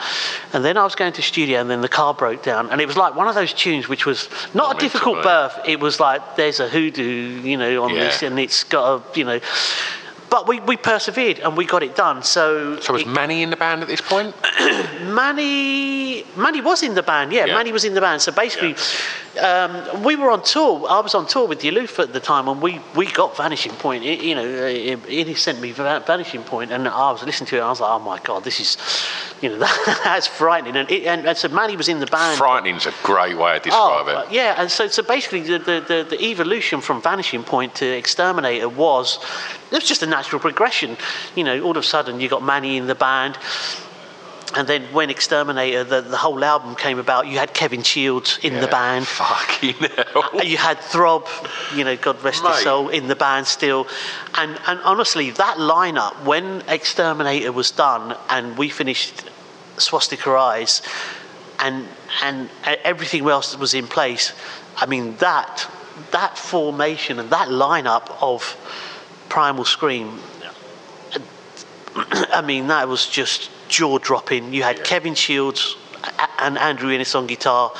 And then I was going to studio and then the car broke down. And it was like one of those tunes which was not Not a difficult birth. It was like there's a hoodoo, you know, on Yeah. this and it's got a, you know. But we, we persevered and we got it done. So, So was it- Manny in the band at this point? Manny, Manny was in the band, yeah, Yeah. Manny was in the band. So basically, um, we were on tour. I was on tour with the Aloof at the time, and we, we got Vanishing Point. It, you know, it, it sent me Va- Vanishing Point, and I was listening to it. and I was like, oh my god, this is, you know, that's frightening. And, it, and, and so Manny was in the band. Frightening's a great way to describe Oh, it. yeah, and so, so basically the, the, the, the evolution from Vanishing Point to Exterminator was, it was just a natural progression. You know, all of a sudden you got Manny in the band, and then when Exterminator, the, the whole album came about, you had Kevin Shields in the Yeah. band. Fucking hell. You had Throb, you know, God rest his soul, in the band still. And, and honestly, that lineup, when Exterminator was done and we finished Swastika Eyes and, and everything else was in place, I mean, that, that formation and that lineup of Primal Scream, I mean, that was just jaw dropping. You had Kevin Shields and Andrew Innes on guitar,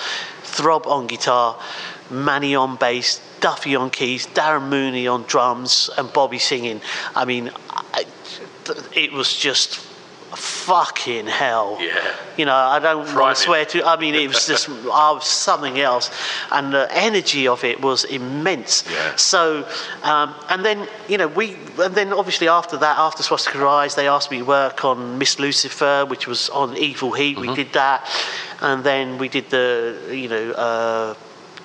Throb on guitar, Manny on bass, Duffy on keys, Darren Mooney on drums, and Bobby singing. I mean, it was just fucking hell. Yeah. You know, I don't want to swear to. I mean, it was just I was something else, and the energy of it was immense. Yeah. So, um, and then you know we, and then obviously after that, after Swastika Eyes, they asked me to work on Miss Lucifer, which was on Evil Heat. Mm-hmm. We did that, and then we did the you know. Uh,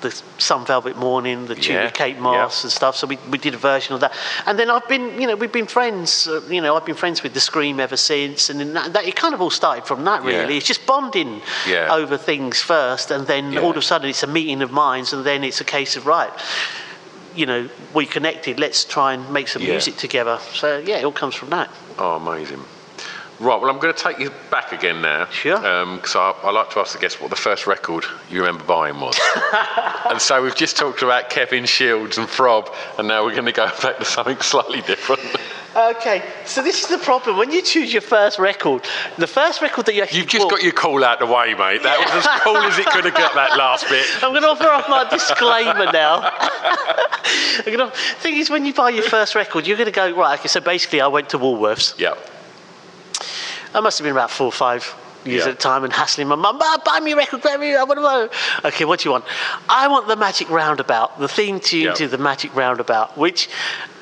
the Some Velvet Morning, the tune Yeah, with Kate yeah. Moss and stuff. So we, we did a version of that, and then I've been, you know, we've been friends. Uh, you know, I've been friends with the Scream ever since, and then that, that it kind of all started from that. Really, Yeah. it's just bonding over things first, and then all of a sudden it's a meeting of minds, and then it's a case of right. You know, we connected. Let's try and make some music together. So yeah, it all comes from that. Oh, amazing. Right, well, I'm going to take you back again now. Sure. Um, because I, I like to ask the guests what the first record you remember buying was. and so we've just talked about Kevin Shields and Throb, and now we're going to go back to something slightly different. Okay, so this is the problem when you choose your first record. The first record that you actually You've just bought- got your call out the way, mate. That was as cool as it could have got, that last bit. I'm going to offer up my disclaimer now. I'm gonna, thing is, when you buy your first record, you're going to go right. Okay, so basically, I went to Woolworths. Yeah. I must have been about four or five years Yeah. at the time, and hassling my mum, "Ah, buy me a record, buy me. a- What do Okay, what do you want? I want the Magic Roundabout, the theme tune Yeah. to the Magic Roundabout, which.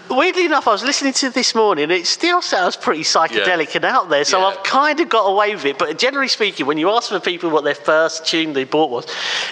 Weirdly enough, I was listening to this morning. It still sounds pretty psychedelic and out there, so Yeah. I've kind of got away with it. But generally speaking, when you ask for people what their first tune they bought was,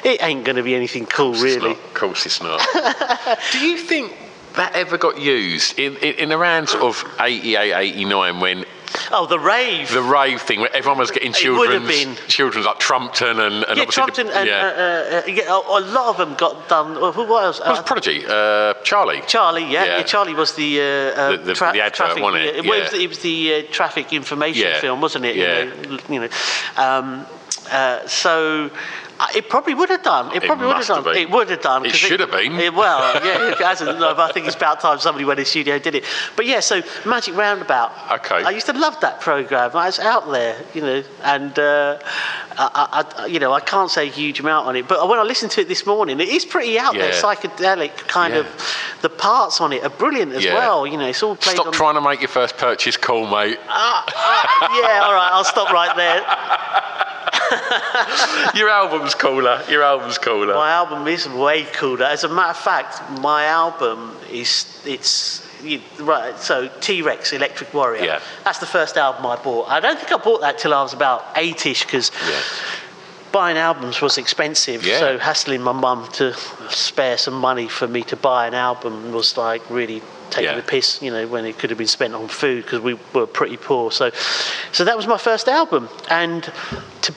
it ain't going to be anything cool, It's really. Of course it's not. Do you think that ever got used in, in, in around sort of 88, 89 when Oh, the rave. the rave thing where everyone was getting It would have children's, been. children's like Trumpton and, and yeah, obviously the- Trumpton and yeah. uh, uh, uh, yeah, a lot of them got done. Well, who what else? What was Uh, Prodigy? Uh, Charlie. Charlie, yeah, Yeah. Charlie was the uh, The- the- the advert, traffic. wasn't it? yeah, well, Yeah. was, it was the traffic information film, wasn't it? Yeah. You know, you know. Um, uh, so. Uh, It probably would have done. It It probably would have done. It would have done. It should have been. it- well, yeah, it hasn't. No, but I think it's about time somebody went in the studio and did it. But yeah, so Magic Roundabout. Okay. I used to love that program. I was out there, you know, and uh, I, I, you know, I can't say a huge amount on it. But when I listened to it this morning, it is pretty out there, psychedelic kind Yeah. of. The parts on it are brilliant as Yeah. well. You know, it's all played Stop on. trying to make your first purchase cool, mate. yeah, all right, I'll stop right there. your album's cooler. Your album's cooler. My album is way cooler. As a matter of fact, my album is it's you, right. So T Rex Electric Warrior. Yeah. That's the first album I bought. I don't think I bought that till I was about eight-ish because. Yeah. Buying albums was expensive, Yeah. so hassling my mum to spare some money for me to buy an album was like really taking Yeah. the piss, you know, when it could have been spent on food because we were pretty poor. So, so that was my first album, and to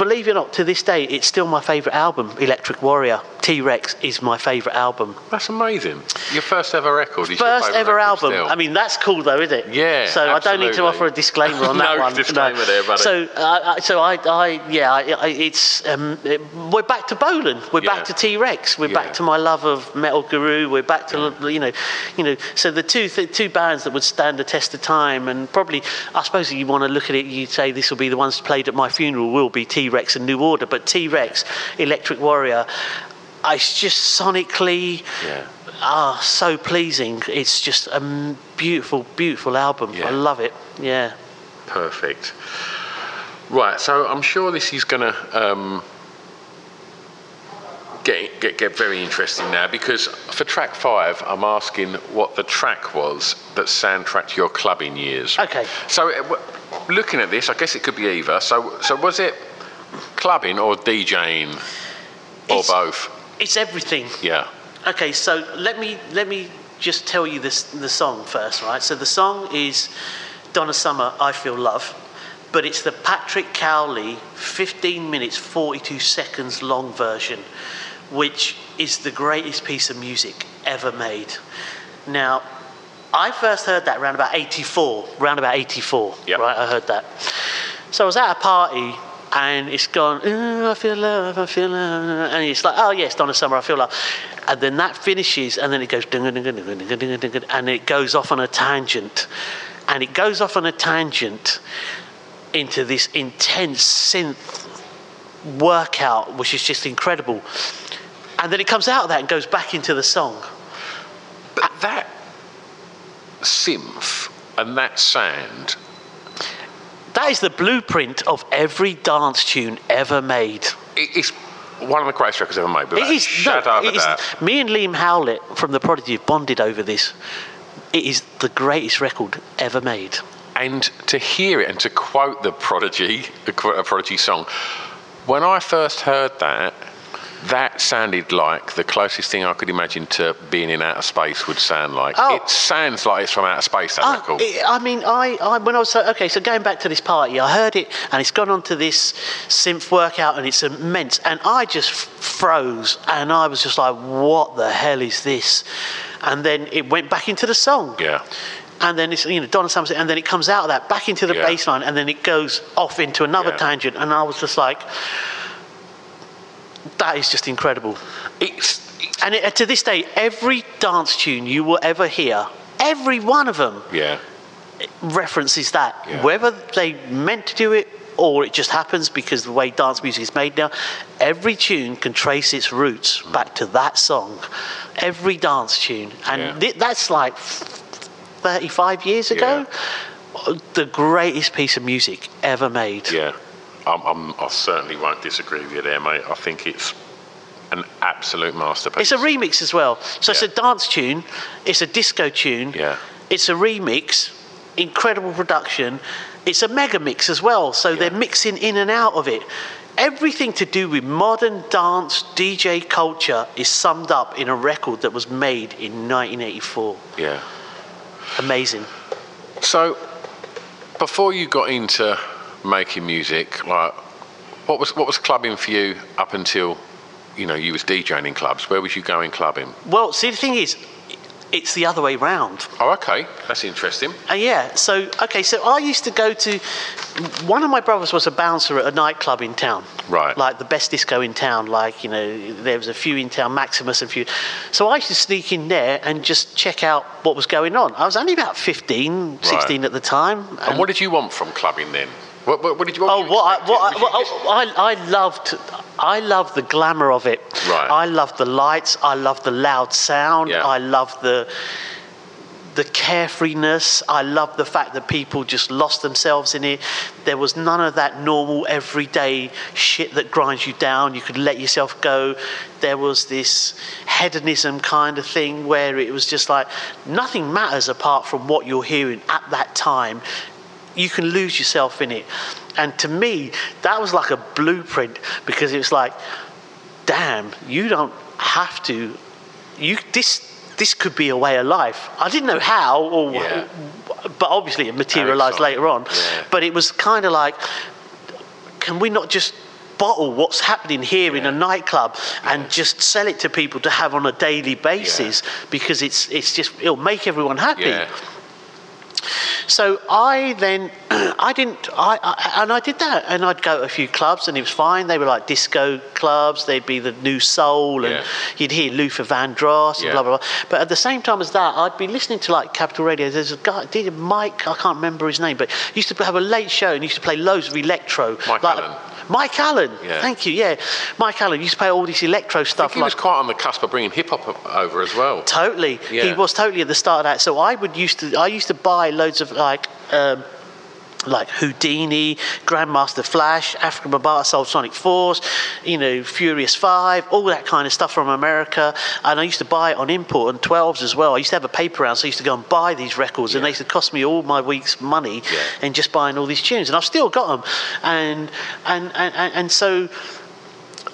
believe it or not, to this day, it's still my favourite album. Electric Warrior, T Rex is my favourite album. That's amazing. Your first ever record. Is your First ever album. still. I mean, that's cool though, isn't it? Yeah, So I don't need to offer a disclaimer on that No one. disclaimer there, buddy. So, uh, I- so I, I yeah, I, I, it's um, it- we're back to Bolan. We're Yeah. back to T Rex. We're Yeah. back to my love of Metal Guru. We're back to you know, you know. So the two th- two bands that would stand the test of time, and probably I suppose if you want to look at it. you'd say this will be the ones played at my funeral. Will be T Rex and New Order, but T Rex, Electric Warrior. It's just sonically Yeah. ah so pleasing. It's just a beautiful, beautiful album. Yeah. I love it. Yeah. Perfect. Right, so I'm sure this is going to um, get, get get very interesting now because for track five, I'm asking what the track was that soundtracked your clubbing years. Okay. So, uh, looking at this, I guess it could be either. So, so was it clubbing or DJing or It's- both? It's everything. Yeah. Okay, so let me let me just tell you this the song first, right? So the song is Donna Summer, I Feel Love, but it's the Patrick Cowley 15 minutes 42 seconds long version, which is the greatest piece of music ever made. Now, I first heard that around about 84, around about 84, Yep. right? I heard that. So I was at a party and it's gone, "Ooh, I feel love, I feel love. And it's like, oh, yes, Donna Summer, I feel love. And then that finishes and then it goes, and it goes off on a tangent. And it goes off on a tangent into this intense synth workout, which is just incredible. And then it comes out of that and goes back into the song. But that synth and that sound That is the blueprint of every dance tune ever made. It's one of the greatest records ever made. It is. Shut no, up it is that. me and Liam Howlett from the Prodigy have bonded over this. It is the greatest record ever made. and to hear it and to quote the Prodigy, a Prodigy song, when I first heard that, that sounded like the closest thing I could imagine to being in outer space would sound like. Oh. It sounds like it's from outer space, that I, record. it- I mean, I, I when I was so, okay, so going back to this party, I heard it, and it's gone on to this synth workout, and it's immense, and I just froze, and I was just like, "What the hell is this?" And then it went back into the song. yeah. And then it's you know Donna Summer, and then it comes out of that back into the Yeah. bass line, and then it goes off into another Yeah. tangent, and I was just like, "That is just incredible." It's, And it, to this day, every dance tune you will ever hear, every one of them yeah. references that. Yeah. Whether they meant to do it or it just happens because the way dance music is made now, every tune can trace its roots hmm. back to that song. Every dance tune. And Yeah. thi- that's like 35 years ago. The greatest piece of music ever made. Yeah, I'm, I'm, I certainly won't disagree with you there, mate. I think it's an absolute masterpiece. It's a remix as well. So it's a dance tune, it's a disco tune, Yeah. it's a remix, incredible production, it's a mega mix as well. So they're mixing in and out of it. Everything to do with modern dance DJ culture is summed up in a record that was made in 1984. Yeah. Amazing. So, before you got into making music, like, what was what was clubbing for you up until, you know, you was DJing in clubs? Where was you going clubbing? Well, see, the thing is, it's the other way round. Oh, okay, that's interesting. Uh, yeah, so, okay, so I used to go to, one of my brothers was a bouncer at a nightclub in town. Right. Like the best disco in town, like, you know, there was a few in town, Maximus and a few. So I used to sneak in there and just check out what was going on. I was only about 15, 16 at the time. And what did you want from clubbing then? What, what, what did you? What Oh, you what I, what I, what I, I loved, I loved the glamour of it. Right. I loved the lights. I loved the loud sound. Yeah. I loved the the carefreeness. I loved the fact that people just lost themselves in it. There was none of that normal everyday shit that grinds you down. You could let yourself go. There was this hedonism kind of thing where it was just like nothing matters apart from what you're hearing at that time you can lose yourself in it. And to me, that was like a blueprint because it was like, damn, you don't have to. You this this could be a way of life. I didn't know how, or Yeah. but obviously it materialized later on. Yeah. But it was kind of like, can we not just bottle what's happening here in a nightclub and just sell it to people to have on a daily basis because it's it's just it'll make everyone happy. So I then, I didn't, I, I and I did that, and I'd go to a few clubs, and it was fine. They were like disco clubs. They'd be the New Soul, and Yeah. you'd hear Luther Vandross and Yeah. blah blah blah. But at the same time as that, I'd be listening to like Capital Radio. There's a guy, did Mike, I can't remember his name, but he used to have a late show and he used to play loads of electro. Mike like, Allen. Mike Allen. Yeah. Thank you. Yeah, Mike Allen used to play all this electro stuff. he was quite on the cusp of bringing hip hop over as well. Totally. He was totally at the start of that. So I would used to I used to buy loads of like um, like Whodini, Grandmaster Flash, Afrika Bambaataa Soul Sonic Force, you know, Furious Five, all that kind of stuff from America. And I used to buy it on import and 12s as well. I used to have a paper round, so I used to go and buy these records, and they used to cost me all my week's money Yeah. in just buying all these tunes. And I've still got them. And, and, and, and, and so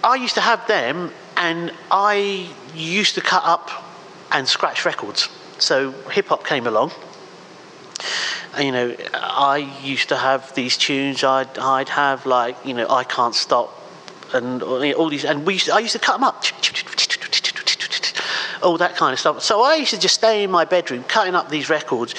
I used to have them, and I used to cut up and scratch records. So hip hop came along. You know, I used to have these tunes. I'd, I'd have like, you know, I can't stop, and all these. And we used to, I used to cut them up, all that kind of stuff. So I used to just stay in my bedroom cutting up these records.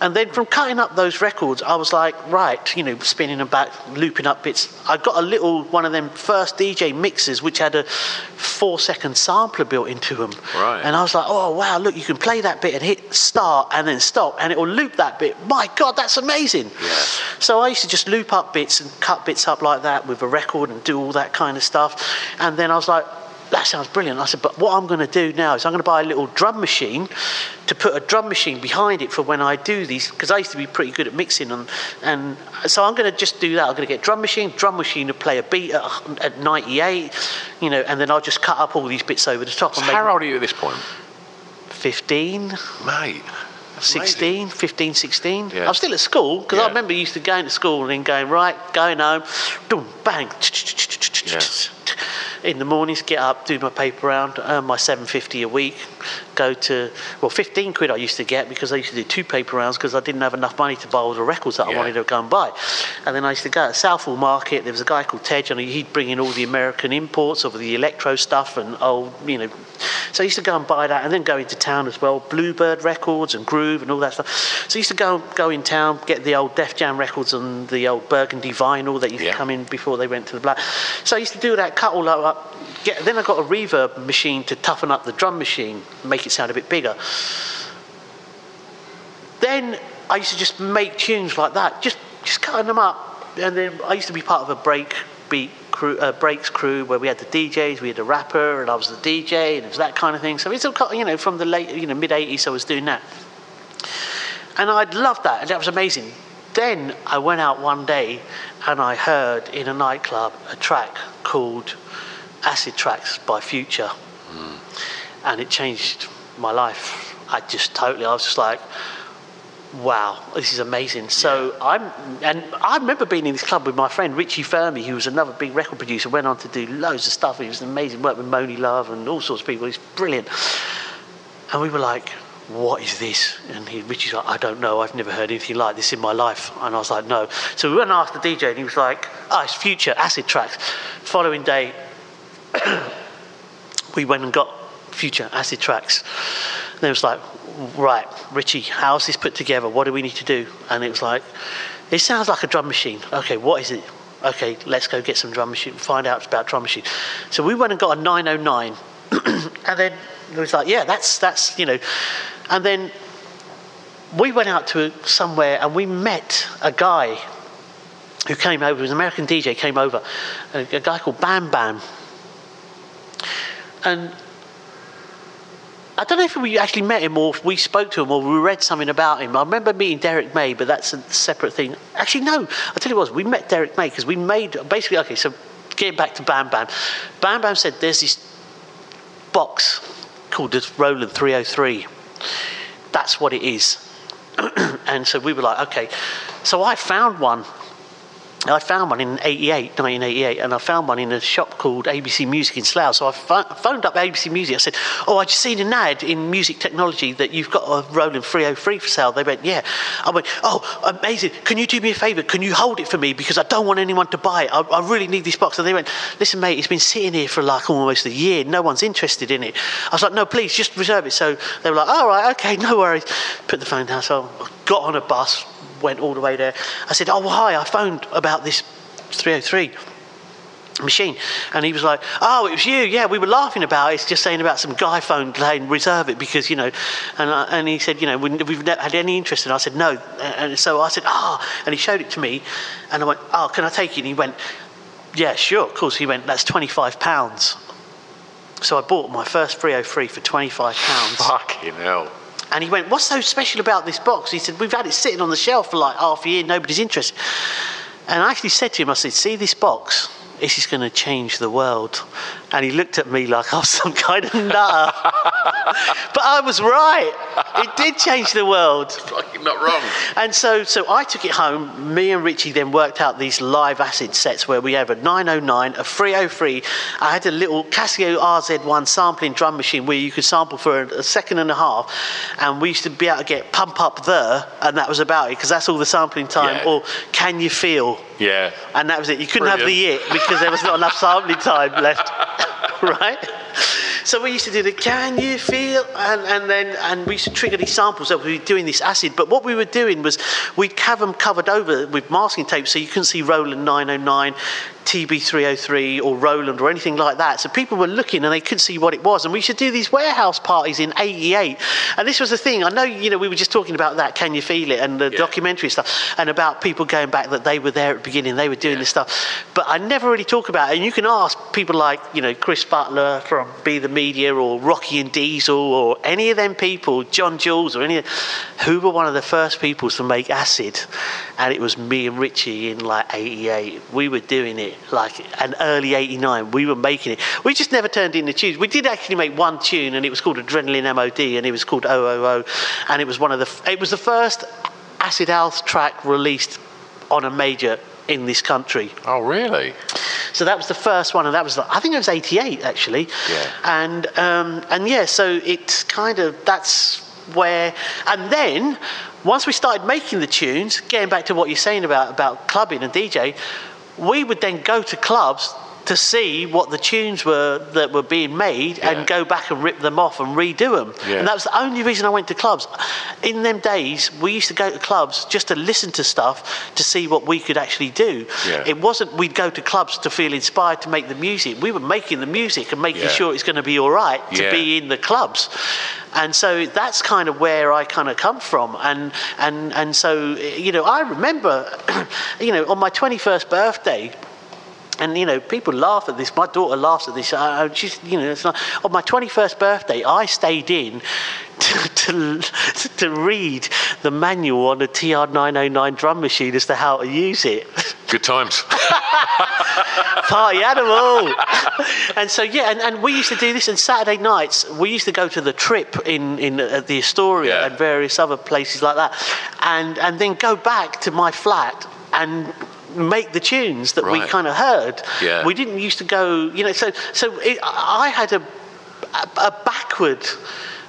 And then from cutting up those records, I was like, right, you know, spinning them back, looping up bits. I got a little one of them first DJ mixes, which had a four second sampler built into them. Right. And I was like, oh, wow, look, you can play that bit and hit start and then stop, and it will loop that bit. My God, that's amazing. Yeah. So I used to just loop up bits and cut bits up like that with a record and do all that kind of stuff. And then I was like, that sounds brilliant. I said, but what I'm going to do now is I'm going to buy a little drum machine to put a drum machine behind it for when I do these, because I used to be pretty good at mixing. And, and so I'm going to just do that. I'm going to get drum machine, drum machine to play a beat at, at 98, you know, and then I'll just cut up all these bits over the top. So how old are you at this point? 15, Mate. that's 16, amazing. 15, 16. Yeah. I was still at school because Yeah. I remember used to going to school and then going, right, going home, boom, bang, in the mornings, get up, do my paper round, earn my 750 a week, go to, well, 15 quid I used to get because I used to do two paper rounds because I didn't have enough money to buy all the records that I wanted to go and buy. And then I used to go to Southall Market, there was a guy called Tej and he'd bring in all the American imports of the electro stuff and old, you know, so I used to go and buy that and then go into town as well, Bluebird Records and Groove and all that stuff. So I used to go go in town, get the old Def Jam records and the old Burgundy vinyl that used Yeah. to come in before they went to the black. So I used to do that, cut all that up. Get, then I got a reverb machine to toughen up the drum machine, make it sound a bit bigger. Then I used to just make tunes like that, just just cutting them up. And then I used to be part of a break beat crew, uh, breaks crew where we had the DJs, we had a rapper, and I was the DJ, and it was that kind of thing. So it's all you know from the late you know mid '80s I was doing that, and I'd loved that, and that was amazing. Then I went out one day and I heard in a nightclub a track called Acid Tracks by Phuture hmm. and it changed my life. I just totally, I was just like, wow, this is amazing. So I'm, and I remember being in this club with my friend Richie Fermi, who was another big record producer, went on to do loads of stuff. He was amazing, worked with Monie Love and all sorts of people. He's brilliant. And we were like, what is this? And he, Richie's like, I don't know. I've never heard anything like this in my life. And I was like, no. So we went and asked the DJ, and he was like, oh, it's Phuture, Acid Tracks. Following day, we went and got Phuture Acid Tracks. And it was like, right, Richie, how's this put together? What do we need to do? And it was like, it sounds like a drum machine. Okay, what is it? Okay, let's go get some drum machine, find out about drum machine. So we went and got a 909, and then it was like, yeah, that's that's you know, and then we went out to somewhere and we met a guy who came over, was an American DJ, came over, a, a guy called Bam Bam. And I don't know if we actually met him or if we spoke to him or we read something about him. I remember meeting Derrick May, but that's a separate thing. Actually, no, I'll tell you what, we met Derrick May because we made, basically, okay, so getting back to Bam Bam. Bam Bam said there's this box called the Roland 303. That's what it is. and so we were like, okay. So I found one. I found one in 88, 1988, and I found one in a shop called ABC Music in Slough. So I pho- phoned up ABC Music. I said, Oh, I just seen an ad in Music Technology that you've got a Roland 303 for sale. They went, Yeah. I went, Oh, amazing. Can you do me a favour? Can you hold it for me? Because I don't want anyone to buy it. I, I really need this box. And they went, Listen, mate, it's been sitting here for like almost a year. No one's interested in it. I was like, No, please, just reserve it. So they were like, All right, okay, no worries. Put the phone down. So I got on a bus, went all the way there. I said, Oh, well, hi, I phoned about this 303 machine. And he was like, Oh, it was you. Yeah, we were laughing about it. It's just saying about some guy phone saying reserve it because, you know. And, I, and he said, You know, we- we've never had any interest. And I said, No. And so I said, Ah. And he showed it to me. And I went, Oh, can I take it? And he went, Yeah, sure, of course. He went, That's £25. So I bought my first 303 for £25. Fucking hell. And he went, What's so special about this box? He said, We've had it sitting on the shelf for like half a year, nobody's interested. And I actually said to him, I said, See this box? This is going to change the world. And he looked at me like I was some kind of nutter. but I was right. It did change the world. Fucking not wrong. And so, so I took it home. Me and Richie then worked out these live acid sets where we had a 909, a 303. I had a little Casio RZ1 sampling drum machine where you could sample for a, a second and a half. And we used to be able to get pump up there, and that was about it because that's all the sampling time. Yeah. Or can you feel? Yeah. And that was it. You couldn't have the it because there was not enough sampling time left, right? So we used to do the "Can you feel?" and and then and we used to trigger these samples that we were doing this acid. But what we were doing was we'd have them covered over with masking tape so you couldn't see Roland 909, TB303 or Roland or anything like that. So people were looking and they couldn't see what it was. And we should do these warehouse parties in 88. And this was the thing. I know, you know, we were just talking about that, Can You Feel It, and the Yeah. documentary stuff, and about people going back that they were there at the beginning, they were doing this stuff. But I never really talk about it. And you can ask people like, you know, Chris Butler from Be the Media or Rocky and Diesel or any of them people, John Jules or any, of who were one of the first people to make acid. And it was me and Richie in like 88. We were doing it like an early 89. We were making it. We just never turned in the tunes. We did actually make one tune and it was called Adrenaline MOD and it was called OOO. And it was one of the, it was the first Acid House track released on a major in this country. Oh, really? So that was the first one, and that was the, I think it was '88 actually. Yeah. And um, and yeah, so it's kind of that's where, and then once we started making the tunes, getting back to what you're saying about about clubbing and DJ, we would then go to clubs to see what the tunes were that were being made Yeah. and go back and rip them off and redo them. Yeah. And that was the only reason I went to clubs. In them days, we used to go to clubs just to listen to stuff to see what we could actually do. Yeah. It wasn't we'd go to clubs to feel inspired to make the music. We were making the music and making sure it's going to be all right to be in the clubs. And so that's kind of where I kind of come from. And and and so you know, I remember, you know, on my 21st birthday, and you know, people laugh at this. My daughter laughs at this. I, I just, you know, it's not. On my twenty-first birthday, I stayed in to, to to read the manual on a TR nine hundred nine drum machine as to how to use it. Good times. Party animal. and so yeah, and, and we used to do this. And Saturday nights, we used to go to the Trip in in at the Astoria Yeah. and various other places like that, and and then go back to my flat and make the tunes that we kind of heard. Yeah. We didn't used to go, you know. So so it, I had a, a a backward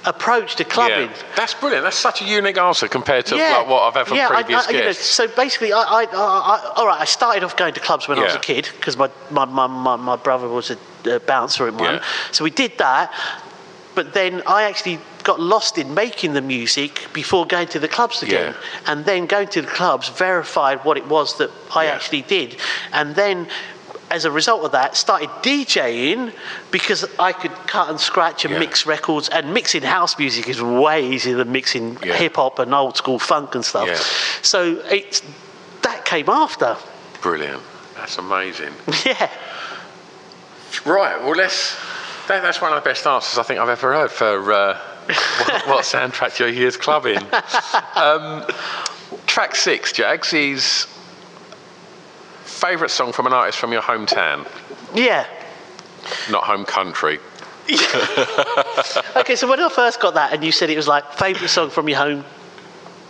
approach to clubbing. Yeah. That's brilliant. That's such a unique answer compared to like what I've ever yeah, previous I, you know, so basically, I, I, I, I, all right, I started off going to clubs when I was a kid because my, my, my, my, my brother was a uh, bouncer in one. Yeah. So we did that. But then I actually got lost in making the music before going to the clubs again. Yeah. And then going to the clubs verified what it was that I Yeah. actually did. And then as a result of that, started DJing because I could cut and scratch and Yeah. mix records. And mixing house music is way easier than mixing Yeah. hip hop and old school funk and stuff. Yeah. So it's that came after. Brilliant. That's amazing. Yeah. Right. Well, let's. That, that's one of the best answers I think I've ever heard for uh, what, what soundtrack your year's clubbing. Um, track six, Jagz, is favourite song from an artist from your hometown, Yeah. not home country. Okay, so when I first got that and you said it was like favourite song from your home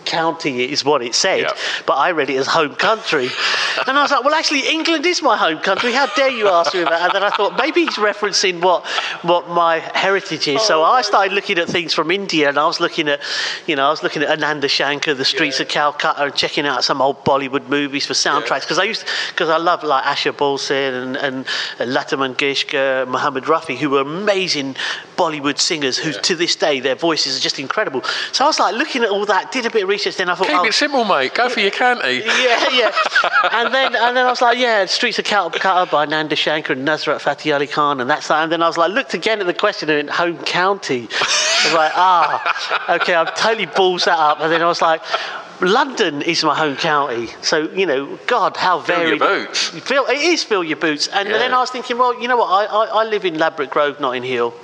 county is what it said, Yeah. but I read it as home country. And I was like, well, actually, England is my home country. How dare you ask me that? And then I thought, maybe he's referencing what, what my heritage is. so I started looking at things from India and I was looking at, you know, I was looking at Ananda Shankar, The Streets of Calcutta, and checking out some old Bollywood movies for soundtracks. Because I used, because I love like Asha Bhosle and, and uh, Lata Mangeshkar, Muhammad Rafi, who were amazing Bollywood singers who to this day, their voices are just incredible. So I was like looking at all that, did a bit then I thought, Keep oh, it simple, mate. Go for your canty. yeah, yeah. and then and then I was like, yeah, Streets of Calcutta by Nanda Shankar and Nusrat Fateh Ali Khan, and that's that. And then I was like, looked again at the question and home county. I was like, ah, okay, I've totally balls that up. And then I was like. London is my home county, so you know, God, how Fill your boots. Fill, it is fill your boots. And Yeah. then I was thinking, well, you know what? I, I, I live in Ladbroke Grove, Notting Hill,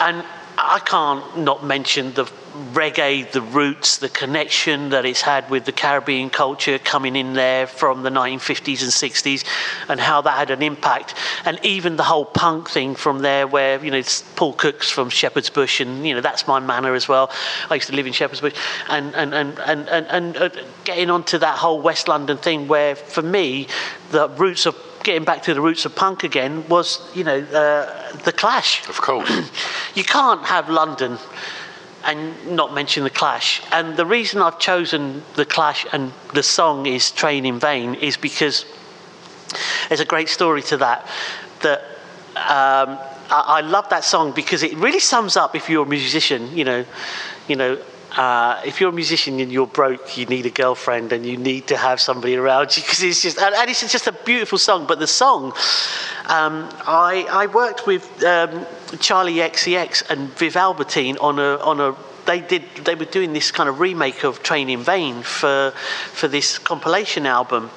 and I can't not mention the reggae, the roots, the connection that it's had with the Caribbean culture coming in there from the 1950s and 60s, and how that had an impact. And even the whole punk thing from there, where you know Paul Cook's from Shepherd's Bush, and you know that's my manor as well. I used to live in Shepherd's Bush, and and and and and, and uh, getting onto that whole West London thing, where for me the roots of getting back to the roots of punk again was you know uh, the Clash. Of course. You can't have London and not mention the Clash. And the reason I've chosen the Clash and the song is Train in Vain is because there's a great story to that. That um, I, I love that song because it really sums up if you're a musician, you know, you know. Uh, if you're a musician and you're broke, you need a girlfriend and you need to have somebody around you because it's just and, it's just a beautiful song. But the song, um, I I worked with um, Charli XCX and Viv Albertine on a on a they did they were doing this kind of remake of Train in Vain for for this compilation album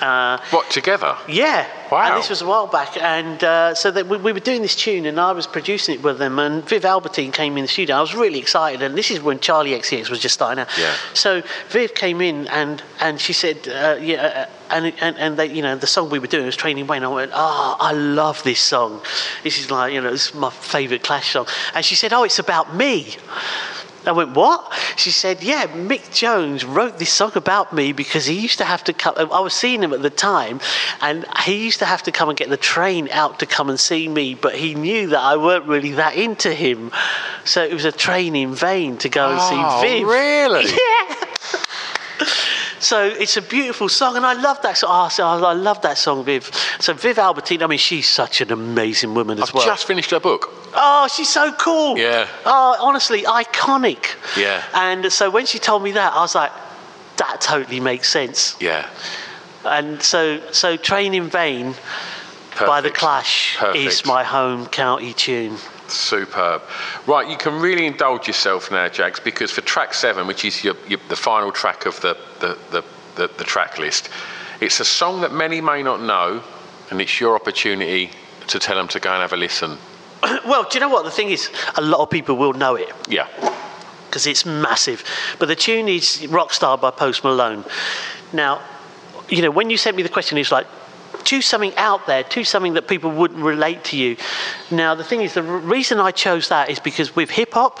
uh, what together? Yeah. Wow. And this was a while back, and uh, so that we, we, were doing this tune, and I was producing it with them, and Viv Albertine came in the studio. I was really excited, and this is when Charli XCX was just starting out. Yeah. So Viv came in, and and she said, uh, yeah. Uh, and, and, and they, you know, the song we were doing was Train in Vain. I went, oh, I love this song. This is like, you know, this is my favourite Clash song. And she said, oh, it's about me. I went, What? She said, Yeah, Mick Jones wrote this song about me because he used to have to come. I was seeing him at the time, and he used to have to come and get the train out to come and see me, but he knew that I weren't really that into him. So it was a train in vain to go and oh, see Viv. Really? So it's a beautiful song, and I love that song. Oh, I love that song, Viv. So Viv Albertine, I mean, she's such an amazing woman as I've well. just finished her book. Oh, she's so cool. Yeah. Oh, honestly, iconic. Yeah. And so when she told me that, I was like, that totally makes sense. Yeah. And so, so Train in Vain Perfect. by The Clash Perfect. is my home county tune. Superb. Right, you can really indulge yourself now, Jagz, because for track seven, which is your, your, the final track of the, the, the, the, the track list, it's a song that many may not know, and it's your opportunity to tell them to go and have a listen. well, do you know what? The thing is, a lot of people will know it. Yeah. Because it's massive. But the tune is Rockstar by Post Malone. Now, you know, when you sent me the question, it's like, choose something out there, choose something that people wouldn't relate to you. Now, the thing is, the reason I chose that is because with hip hop,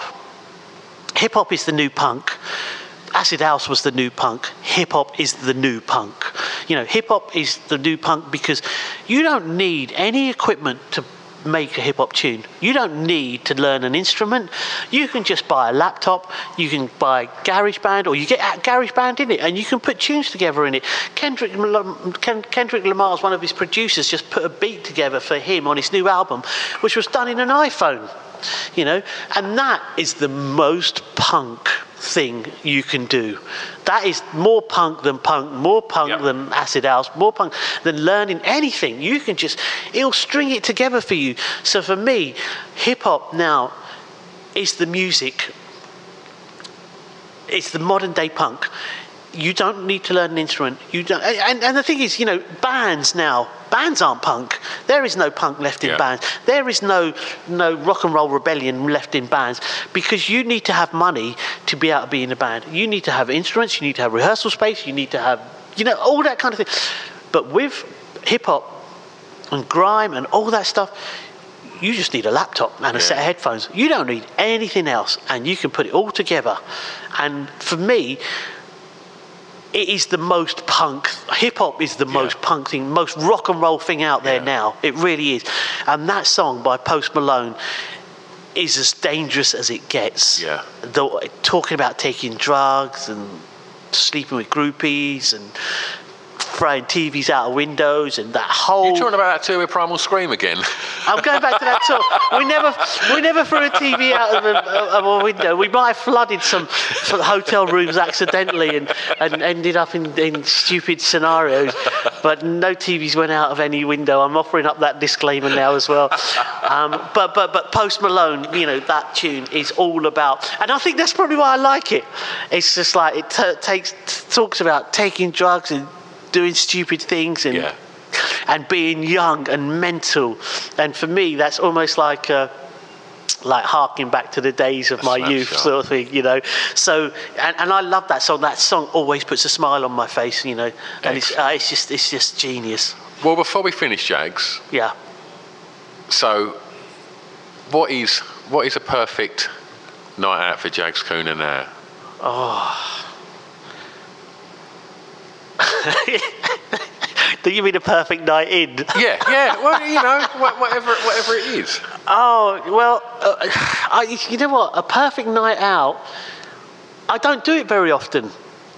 hip hop is the new punk. Acid House was the new punk. Hip hop is the new punk. You know, hip hop is the new punk because you don't need any equipment to make a hip hop tune. You don't need to learn an instrument. You can just buy a laptop, you can buy GarageBand, or you get GarageBand in it, and you can put tunes together in it. Kendrick, Kendrick Lamar's one of his producers just put a beat together for him on his new album, which was done in an iPhone. You know, and that is the most punk thing you can do. That is more punk than punk, more punk yep. than acid house, more punk than learning anything. You can just, it'll string it together for you. So for me, hip hop now is the music, it's the modern day punk. You don't need to learn an instrument. You don't, and, and the thing is, you know, bands now, bands aren't punk. There is no punk left in yeah. bands. There is no no rock and roll rebellion left in bands because you need to have money to be able to be in a band. You need to have instruments. You need to have rehearsal space. You need to have you know all that kind of thing. But with hip hop and grime and all that stuff, you just need a laptop and a yeah. set of headphones. You don't need anything else, and you can put it all together. And for me, it is the most punk. Hip hop is the yeah. most punk thing, most rock and roll thing out there yeah. now. It really is. And that song by Post Malone is as dangerous as it gets. Yeah. The, talking about taking drugs and sleeping with groupies and throwing TVs out of windows and that whole. You're talking about that with Primal Scream again. I'm going back to that too. We never, we never threw a TV out of, the, of a window. We might have flooded some, some hotel rooms accidentally and, and ended up in, in stupid scenarios, but no TVs went out of any window. I'm offering up that disclaimer now as well. Um, but but but Post Malone, you know that tune is all about, and I think that's probably why I like it. It's just like it t- takes t- talks about taking drugs and doing stupid things and yeah. and being young and mental. And for me, that's almost like. Uh, like harking back to the days of my youth, sort of thing, you know. So, and, and I love that song. That song always puts a smile on my face, you know. And it's, uh, it's just it's just genius. Well, before we finish, Jagz. Yeah. So, what is what is a perfect night out for Jagz Kooner now? Oh. Do you mean a perfect night in? Yeah, yeah. Well, you know, whatever, whatever it is. Oh well, uh, I, you know what? A perfect night out. I don't do it very often.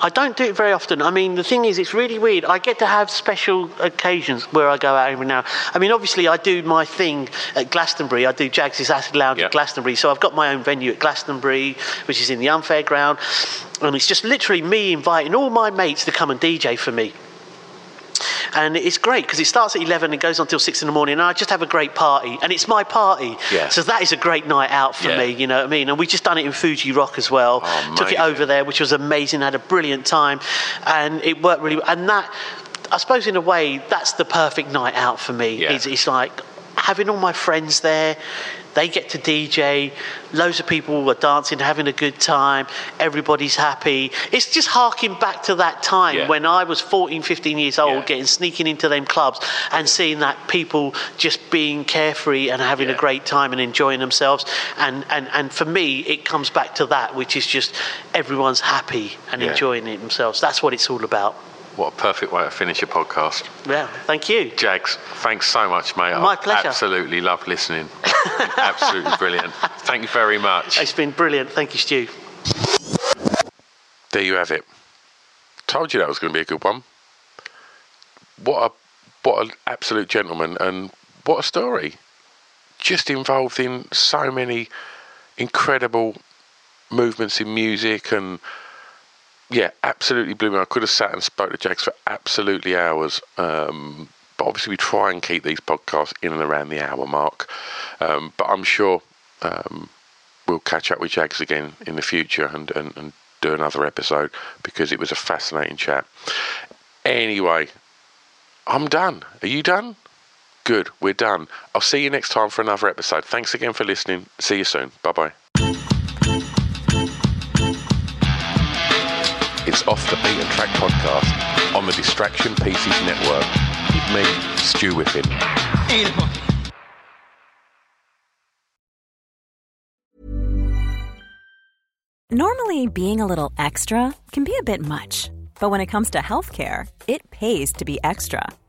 I don't do it very often. I mean, the thing is, it's really weird. I get to have special occasions where I go out every now. I mean, obviously, I do my thing at Glastonbury. I do Jagz' Acid Lounge Yeah. at Glastonbury. So I've got my own venue at Glastonbury, which is in the Unfair Ground. And it's just literally me inviting all my mates to come and DJ for me. And it's great because it starts at 11 and goes on till 6 in the morning. And I just have a great party. And it's my party. Yeah. So that is a great night out for Yeah. me, you know what I mean? And we just done it in Fuji Rock as well. Oh, Took it over there, which was amazing. Had a brilliant time. And it worked really And that, I suppose, in a way, that's the perfect night out for me. Yeah. It's, it's like having all my friends there. They get to DJ. Loads of people are dancing, having a good time. Everybody's happy. It's just harking back to that time Yeah. when I was 14, 15 years old, Yeah. getting sneaking into them clubs and seeing that people just being carefree and having Yeah. a great time and enjoying themselves. And, and, and for me, it comes back to that, which is just everyone's happy and enjoying it themselves. That's what it's all about. What a perfect way to finish a podcast. Yeah, thank you. Jagz, thanks so much, mate. My I pleasure. Absolutely love listening. absolutely brilliant. Thank you very much. It's been brilliant. Thank you, Stu. There you have it. Told you that was going to be a good one. What a what an absolute gentleman and what a story. Just involved in so many incredible movements in music and yeah, absolutely blew me. I could have sat and spoke to Jagz for absolutely hours. Um, but obviously, we try and keep these podcasts in and around the hour mark. Um, but I'm sure um, we'll catch up with Jagz again in the future and, and, and do another episode because it was a fascinating chat. Anyway, I'm done. Are you done? Good, we're done. I'll see you next time for another episode. Thanks again for listening. See you soon. Bye bye. It's Off the Beaten Track podcast on the Distraction Pieces Network with me, Stu Whippin. Normally, being a little extra can be a bit much, but when it comes to healthcare, it pays to be extra.